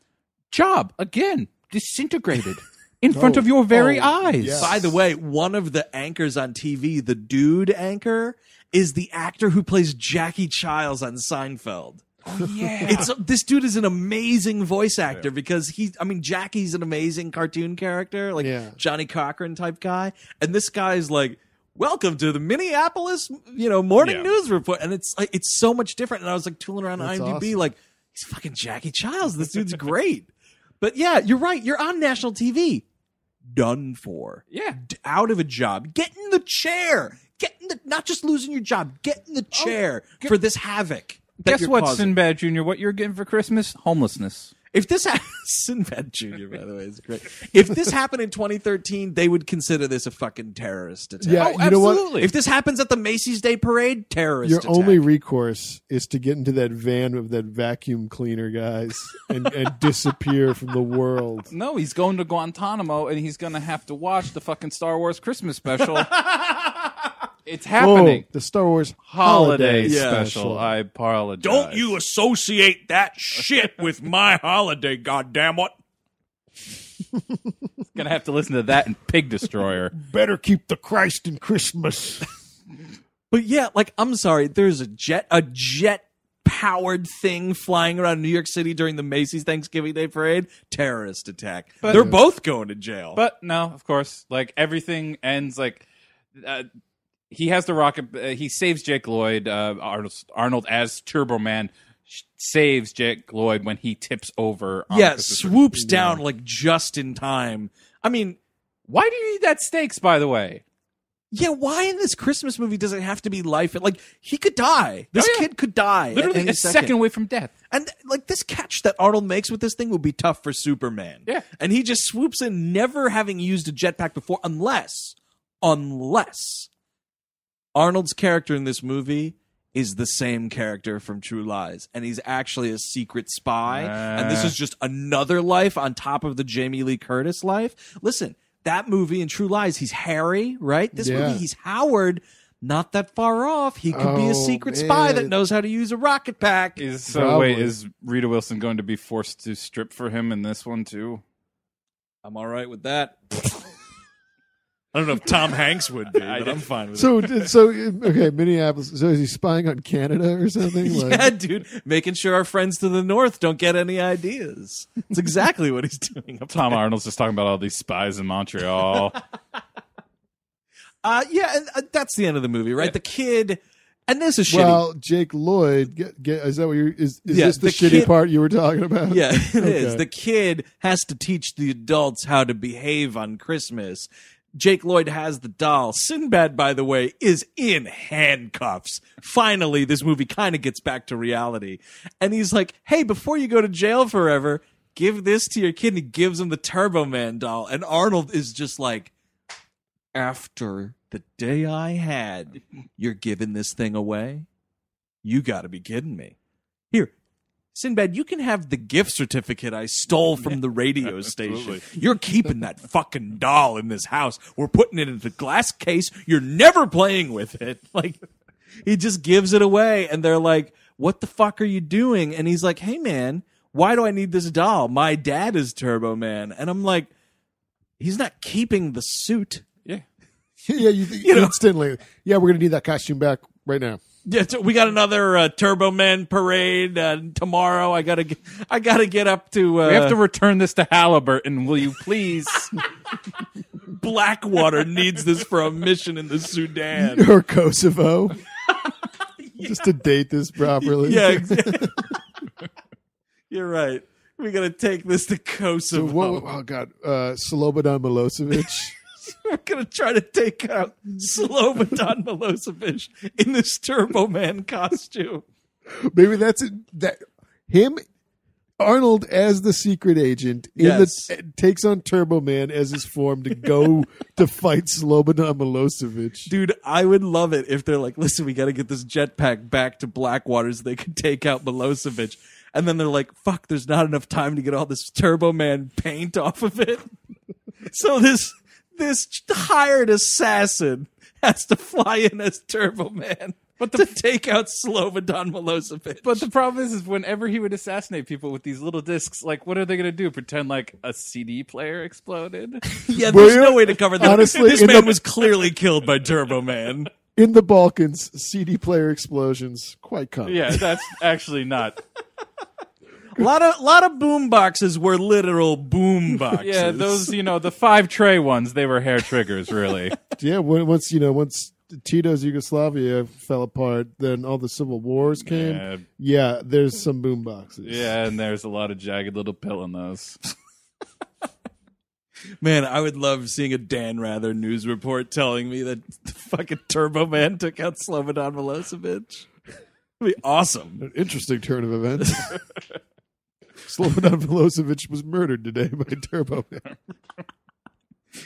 Job again disintegrated in front of your very Oh, eyes. yes. By the way, one of the anchors on TV, the dude anchor, is the actor who plays Jackie Chiles on Seinfeld. Oh, yeah. It's this dude is an amazing voice actor because he I mean Jackie's an amazing cartoon character, like Yeah. Johnnie Cochran type guy, and this guy's like Welcome to the Minneapolis, you know, morning Yeah. news report, and it's like it's so much different. And I was like tooling around That's IMDb, awesome. like he's fucking Jackie Chiles. This dude's great. But yeah, you're right. You're on national TV. Done for. yeah. D- out of a job. Get in the chair. Get in the not just losing your job. Get in the oh, chair for this havoc. Guess what, causing. Sinbad Jr.? What you're getting for Christmas? Homelessness. If this ha- Sinbad Jr. by the way is great. If this happened in 2013, they would consider this a fucking terrorist attack. Yeah, Oh, you know what? absolutely. If this happens at the Macy's Day Parade, terrorist Your attack. only recourse is to get into that van of that vacuum cleaner guys and, and disappear from the world. No, he's going to Guantanamo and he's going to have to watch the fucking Star Wars Christmas special. it's happening. Oh, the Star Wars Holiday holiday Yeah. special. I apologize. Don't you associate that shit with my holiday, goddammit. Gonna have to listen to that and Pig Destroyer. Better keep the Christ in Christmas. But yeah, like I'm sorry, there's a jet a jet powered thing flying around New York City during the Macy's Thanksgiving Day Parade. Terrorist attack. But- They're both going to jail. But no, of course, like everything ends like uh, he has the rocket. Uh, he saves Jake Lloyd. Uh, Arnold, Arnold as Turbo Man saves Jake Lloyd when he tips over. on yeah, swoops down like just in time. I mean, Why do you need that stakes? By the way, yeah, why in this Christmas movie does it have to be life? Like he could die. This Oh, yeah. kid could die. literally a second away from death. And like this catch that Arnold makes with this thing would be tough for Superman. Yeah. And he just swoops in, never having used a jetpack before, unless, unless Arnold's character in this movie is the same character from True Lies, and he's actually a secret spy, and this is just another life on top of the Jamie Lee Curtis life. Listen, that movie in True Lies, he's Harry, right? This Yeah. movie, he's Howard. Not that far off. He could be a Oh, secret spy that knows how to use a rocket pack. Is so Probably. wait is Rita Wilson going to be forced to strip for him in this one too? I'm all right with that. I don't know if Tom Hanks would be, but I'm fine with So, so okay, Minneapolis. So is he spying on Canada or something? Like, Yeah, dude, making sure our friends to the north don't get any ideas. It's exactly what he's doing. Up Tom Arnold's just talking about all these spies in Montreal. Uh, yeah, and uh, that's the end of the movie, right? The kid And this is shitty. Well, Jake Lloyd, get, get, is that what you is? Is Yeah, this the, the shitty kid- part you were talking about? Yeah, it is. Okay. The kid has to teach the adults how to behave on Christmas. Jake Lloyd has the doll. Sinbad, by the way, is in handcuffs. Finally, this movie kind of gets back to reality. And he's like, hey, before you go to jail forever, give this to your kid. And he gives him the Turbo Man doll. And Arnold is just like, after the day I had, you're giving this thing away? You got to be kidding me. Here, Sinbad, you can have the gift certificate I stole from the radio station. You're keeping that fucking doll in this house. We're putting it in the glass case. You're never playing with it. Like, he just gives it away. And they're like, what the fuck are you doing? And he's like, hey, man, why do I need this doll? My dad is Turbo Man. And I'm like, he's not keeping the suit. Yeah. yeah. You, think instantly. Yeah, we're gonna need that costume back right now. Yeah, so we got another uh, Turbo Man parade uh, tomorrow. I gotta, get, I gotta get up to. Uh, We have to return this to Halliburton. Will you please? Blackwater needs this for a mission in the Sudan. Or Kosovo. Just to date this properly. Yeah, exactly. you're right. We gotta take this to So Kosovo. what? Oh God, uh, Slobodan Milosevic. We're gonna try to take out Slobodan Milosevic in this Turbo Man costume. Maybe that's it. That him, Arnold as the secret agent in Yes. the takes on Turbo Man as his form to go to fight Slobodan Milosevic. Dude, I would love it if they're like, listen, we got to get this jetpack back to Blackwater so they can take out Milosevic. And then they're like, fuck, there's not enough time to get all this Turbo Man paint off of it. so this this hired assassin has to fly in as Turbo Man but to take out Slobodan Milosevic. But the problem is, is whenever he would assassinate people with these little discs, like, what are they going to do? Pretend like a CD player exploded? yeah, there's Well, no way to cover that. honestly, this man the- was clearly killed by Turbo Man. In the Balkans, CD player explosions quite common. yeah, that's actually not. A lot of lot of boom boxes were literal boom boxes. Yeah, those, you know, the five tray ones, they were hair triggers, really. Yeah, once you know, once Tito's Yugoslavia fell apart, then all the civil wars came. Yeah. Yeah, there's some boom boxes. Yeah, and there's a lot of jagged little pill in those. Man, I would love seeing a Dan Rather news report telling me that the fucking Turbo Man took out Slobodan Milosevic. It'd be awesome. An interesting turn of events. Slobodan Milosevic was murdered today by Turbo Man.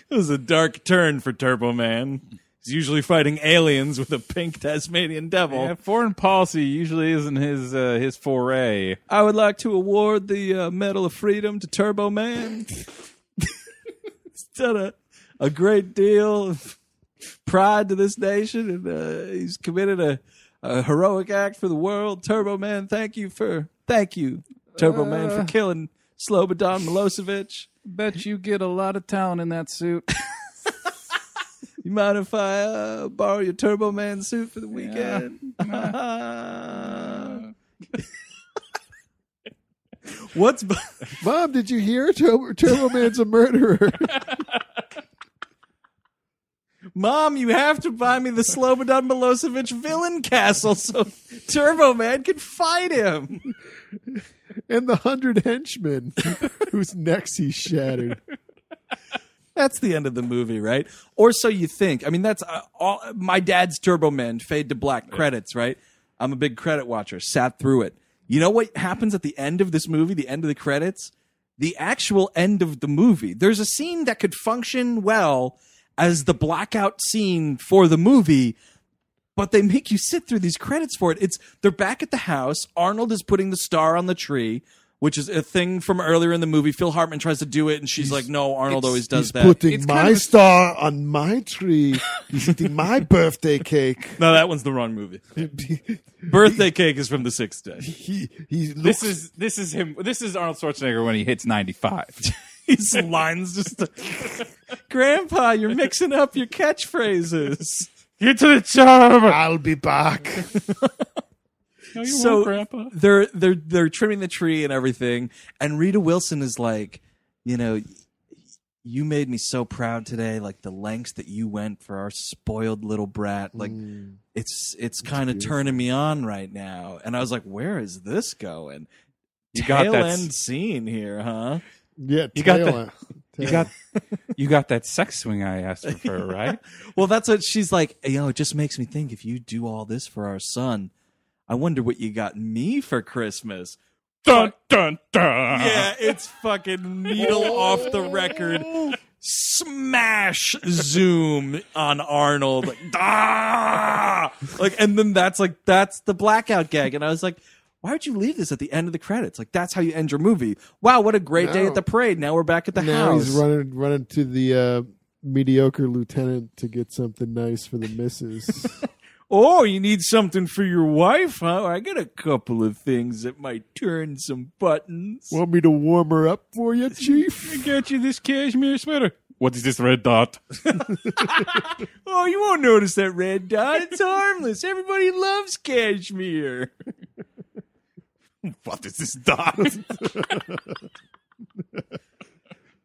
It was a dark turn for Turbo Man. He's usually fighting aliens with a pink Tasmanian devil. Yeah, foreign policy usually isn't his uh, his foray. I would like to award the uh, Medal of Freedom to Turbo Man. he's done a, a great deal of pride to this nation, and uh, he's committed a, a heroic act for the world. Turbo Man, thank you for thank you, Turbo Man, for Uh. killing Slobodan Milosevic. Bet you get a lot of talent in that suit. You mind if I uh, borrow your Turbo Man suit for the weekend? What's b- Mom, did you hear Turbo, Turbo Man's a murderer? Mom, you have to buy me the Slobodan Milosevic villain castle so Turbo Man can fight him. And the hundred henchmen whose necks he shattered. That's the end of the movie, right? Or so you think. I mean, that's uh, all. My dad's Turbo Man fade to black credits, right? I'm a big credit watcher. Sat through it. You know what happens at the end of this movie? The end of the credits. The actual end of the movie. There's a scene that could function well as the blackout scene for the movie, but they make you sit through these credits for it. It's they're back at the house. Arnold is putting the star on the tree, which is a thing from earlier in the movie. Phil Hartman tries to do it, and she's like, "No, Arnold always does He's that." putting It's my kind of a- star on my tree. He's eating my birthday cake. no, that one's the wrong movie. Birthday cake is from the sixth day. he he This is this is him. This is Arnold Schwarzenegger when he hits ninety five. These lines just. Grandpa, you're mixing up your catchphrases. Get to the job. I'll be back. No, you So- won't, Grandpa. they're they're they're trimming the tree and everything and Rita Wilson is like, you know, you made me so proud today. Like the lengths that you went for our spoiled little brat. Like Mm. it's it's kind of turning me on right now. And I was like, where is this going? You got Tail that end scene here, huh? Yeah, You got tail the- end. You got you got that sex swing I asked for, for right? Well, that's what she's like. You know, it just makes me think if you do all this for our son, I wonder what you got me for Christmas. dun dun dun. Yeah, it's fucking needle off the record. Smash zoom on Arnold. Like, ah! like, and then that's like that's the blackout gag. And I was like, why would you leave this at the end of the credits? Like that's how you end your movie. Wow, what a great day at the parade. Now we're back at the now house. he's running running to the uh, mediocre lieutenant to get something nice for the missus. Oh, you need something for your wife, huh? I got a couple of things that might turn some buttons. Want me to warm her up for you, Chief? I got you this cashmere sweater. What is this red dot? oh, you won't notice that red dot. It's harmless. Everybody loves cashmere. what is this dot?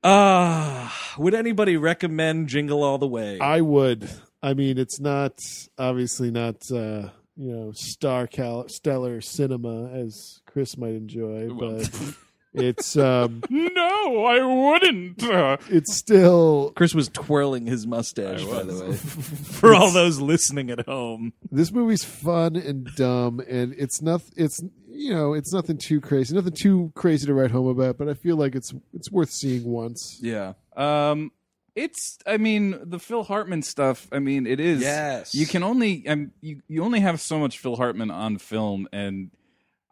Ah, would anybody recommend Jingle All the Way? I would. I mean, it's not obviously not uh, you know star cal- stellar cinema as Chris might enjoy, but it's um, no, I wouldn't. Uh, it's still Chris was twirling his mustache, by the way, for all those listening at home. this movie's fun and dumb, and it's not. It's you know, it's nothing too crazy, nothing too crazy to write home about. But I feel like it's it's worth seeing once. Yeah. Um, it's. I mean, the Phil Hartman stuff. I mean, it is. Yes. You can only. Um, you you only have so much Phil Hartman on film, and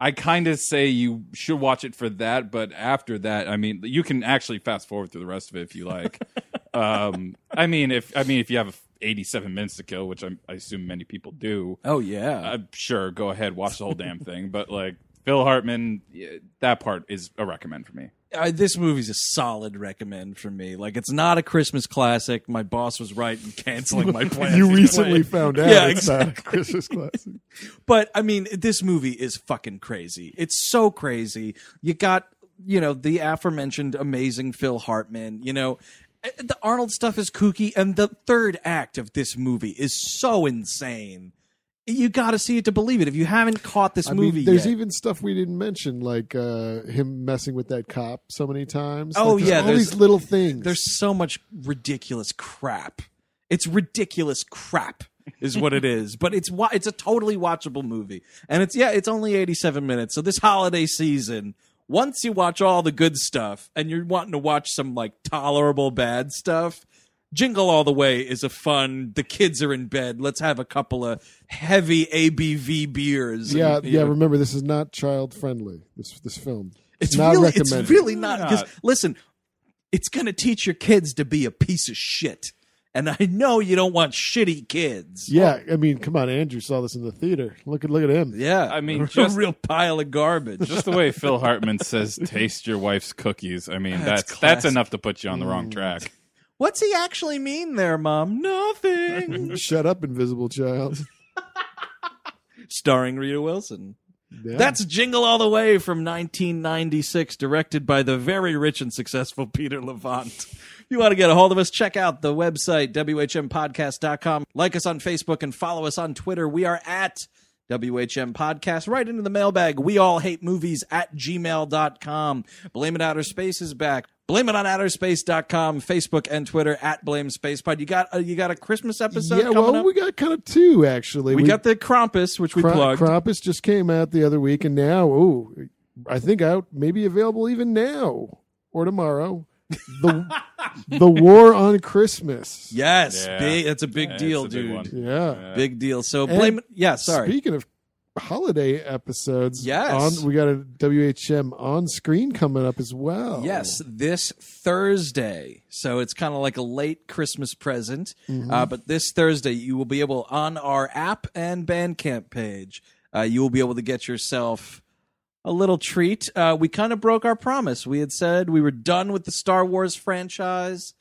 I kind of say you should watch it for that. But after that, I mean, you can actually fast forward through the rest of it if you like. um, I mean, if I mean, if you have 87 minutes to kill, which I'm, I assume many people do. Oh yeah. Uh, sure, go ahead, watch the whole damn thing. But like Phil Hartman, that part is a recommend for me. Uh, this movie's a solid recommend for me. Like, it's not a Christmas classic. My boss was right in canceling my plans. You recently found out Yeah, it's not a exactly. Christmas classic. But I mean, this movie is fucking crazy. It's so crazy. You got, you know, the aforementioned amazing Phil Hartman. You know, eh, the Arnold stuff is kooky, and the third act of this movie is so insane. You got to see it to believe it. If you haven't caught this I movie mean, there's yet, even stuff we didn't mention, like uh, him messing with that cop so many times. Oh, Like, there's yeah, all there's- these little things. there's so much ridiculous crap. It's ridiculous crap is what it is. But it's it's a totally watchable movie. And it's yeah, it's only 87 minutes. So this holiday season, once you watch all the good stuff and you're wanting to watch some like tolerable bad stuff, Jingle All the Way is a fun. The kids are in bed. Let's have a couple of heavy ABV beers. yeah, And, yeah. know, Remember, this is not child friendly. This this film. it's not really, recommended. It's really not because listen, it's going to teach your kids to be a piece of shit, and I know you don't want shitty kids. Yeah, I mean, come on, Andrew saw this in the theater. Look at look at him. yeah. I mean, just, a just- real pile of garbage. Just the way Phil Hartman says, "Taste your wife's cookies." I mean, That's that's that's, enough to put you on the wrong track. What's he actually mean there, Mom? Nothing. Shut up, Invisible Child. Starring Rita Wilson. Yeah. That's Jingle All the Way from 1996, directed by the very rich and successful Peter Levant. If you want to get a hold of us, check out the website, WHMPodcast.com. Like us on Facebook and follow us on Twitter. We are at WHM Podcast. Right into the mailbag. We all hate movies at gmail.com. Blame It Outer Space is back. Blame it on outerspace.com, Facebook and Twitter at Blame Space Pod. You got, uh, you got a Christmas episode yeah. Well, up? we got kind of two actually. we, got the Krampus, which we plugged. Krampus just came out the other week, and now, oh, I think out maybe available even now or tomorrow. The the War on Christmas. yes, Yeah. big. That's a big Yeah, deal, a dude. one. Yeah. Big deal. So And blame it. Yeah, sorry. Speaking of holiday episodes, Yes. on, we got a WHM on screen coming up as well. Yes, this Thursday. So it's kind of like a late Christmas present. Mm-hmm. Uh, but this Thursday, you will be able on our app and Bandcamp page. Uh, you will be able to get yourself a little treat. Uh, we kind of broke our promise. We had said we were done with the Star Wars franchise,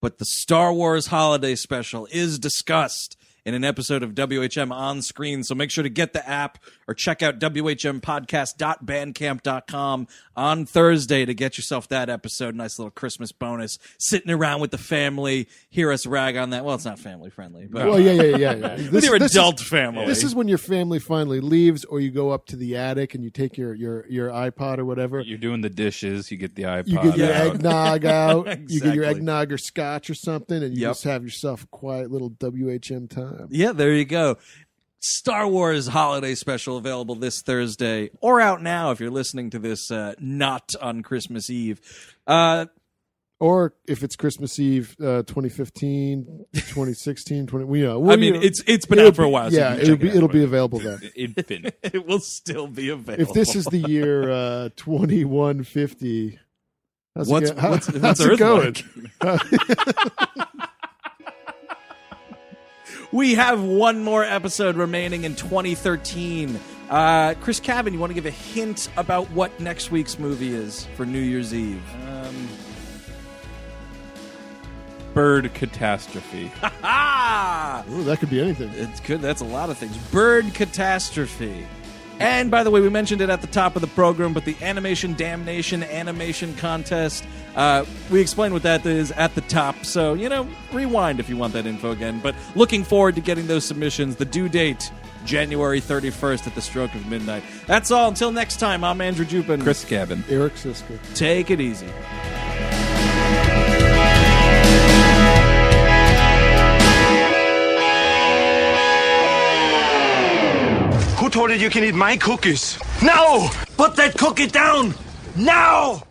but the Star Wars Holiday Special is discussed in an episode of WHM on screen. So make sure to get the app or check out WHMpodcast.bandcamp.com on Thursday to get yourself that episode. Nice little Christmas bonus. Sitting around with the family, hear us rag on that. Well, it's not family friendly, but Well, yeah, yeah, yeah, yeah. with This- your this is- adult family. This is when your family finally leaves, or you go up to the attic and you take your your your iPod or whatever. You're doing the dishes. You get the iPod. You get your Yeah. eggnog out. You get your eggnog or scotch or something, and you Yep. just have yourself a quiet little WHM time. Yeah, there you go. Star Wars Holiday Special available this Thursday or out now if you're listening to this uh, not on Christmas Eve. Uh, Or if it's Christmas Eve, uh, 2015, 2016, 20, we know. I mean, it's it's been out for a while. yeah, can it'll be it it'll be available then. Infinite. it will still be available. If this is the year uh, 2150, how's What's- it, go- how- what's- how's what's it Earth going? we have one more episode remaining in 2013. Uh, Chris Cabin, you want to give a hint about what next week's movie is for New Year's Eve? Um, bird catastrophe. Ooh, that could be anything. It's good. That's a lot of things. Bird catastrophe. And by the way, we mentioned it at the top of the program, but the Animation Damnation Animation Contest, uh, we explained what that is at the top. So, you know, rewind if you want that info again. But looking forward to getting those submissions. The due date, January 31st at the stroke of midnight. That's all. Until next time, I'm Andrew Jupin. Chris Cabin. Eric Szyszka. take it easy. Who told you you can eat my cookies? No! Put that cookie down! Now!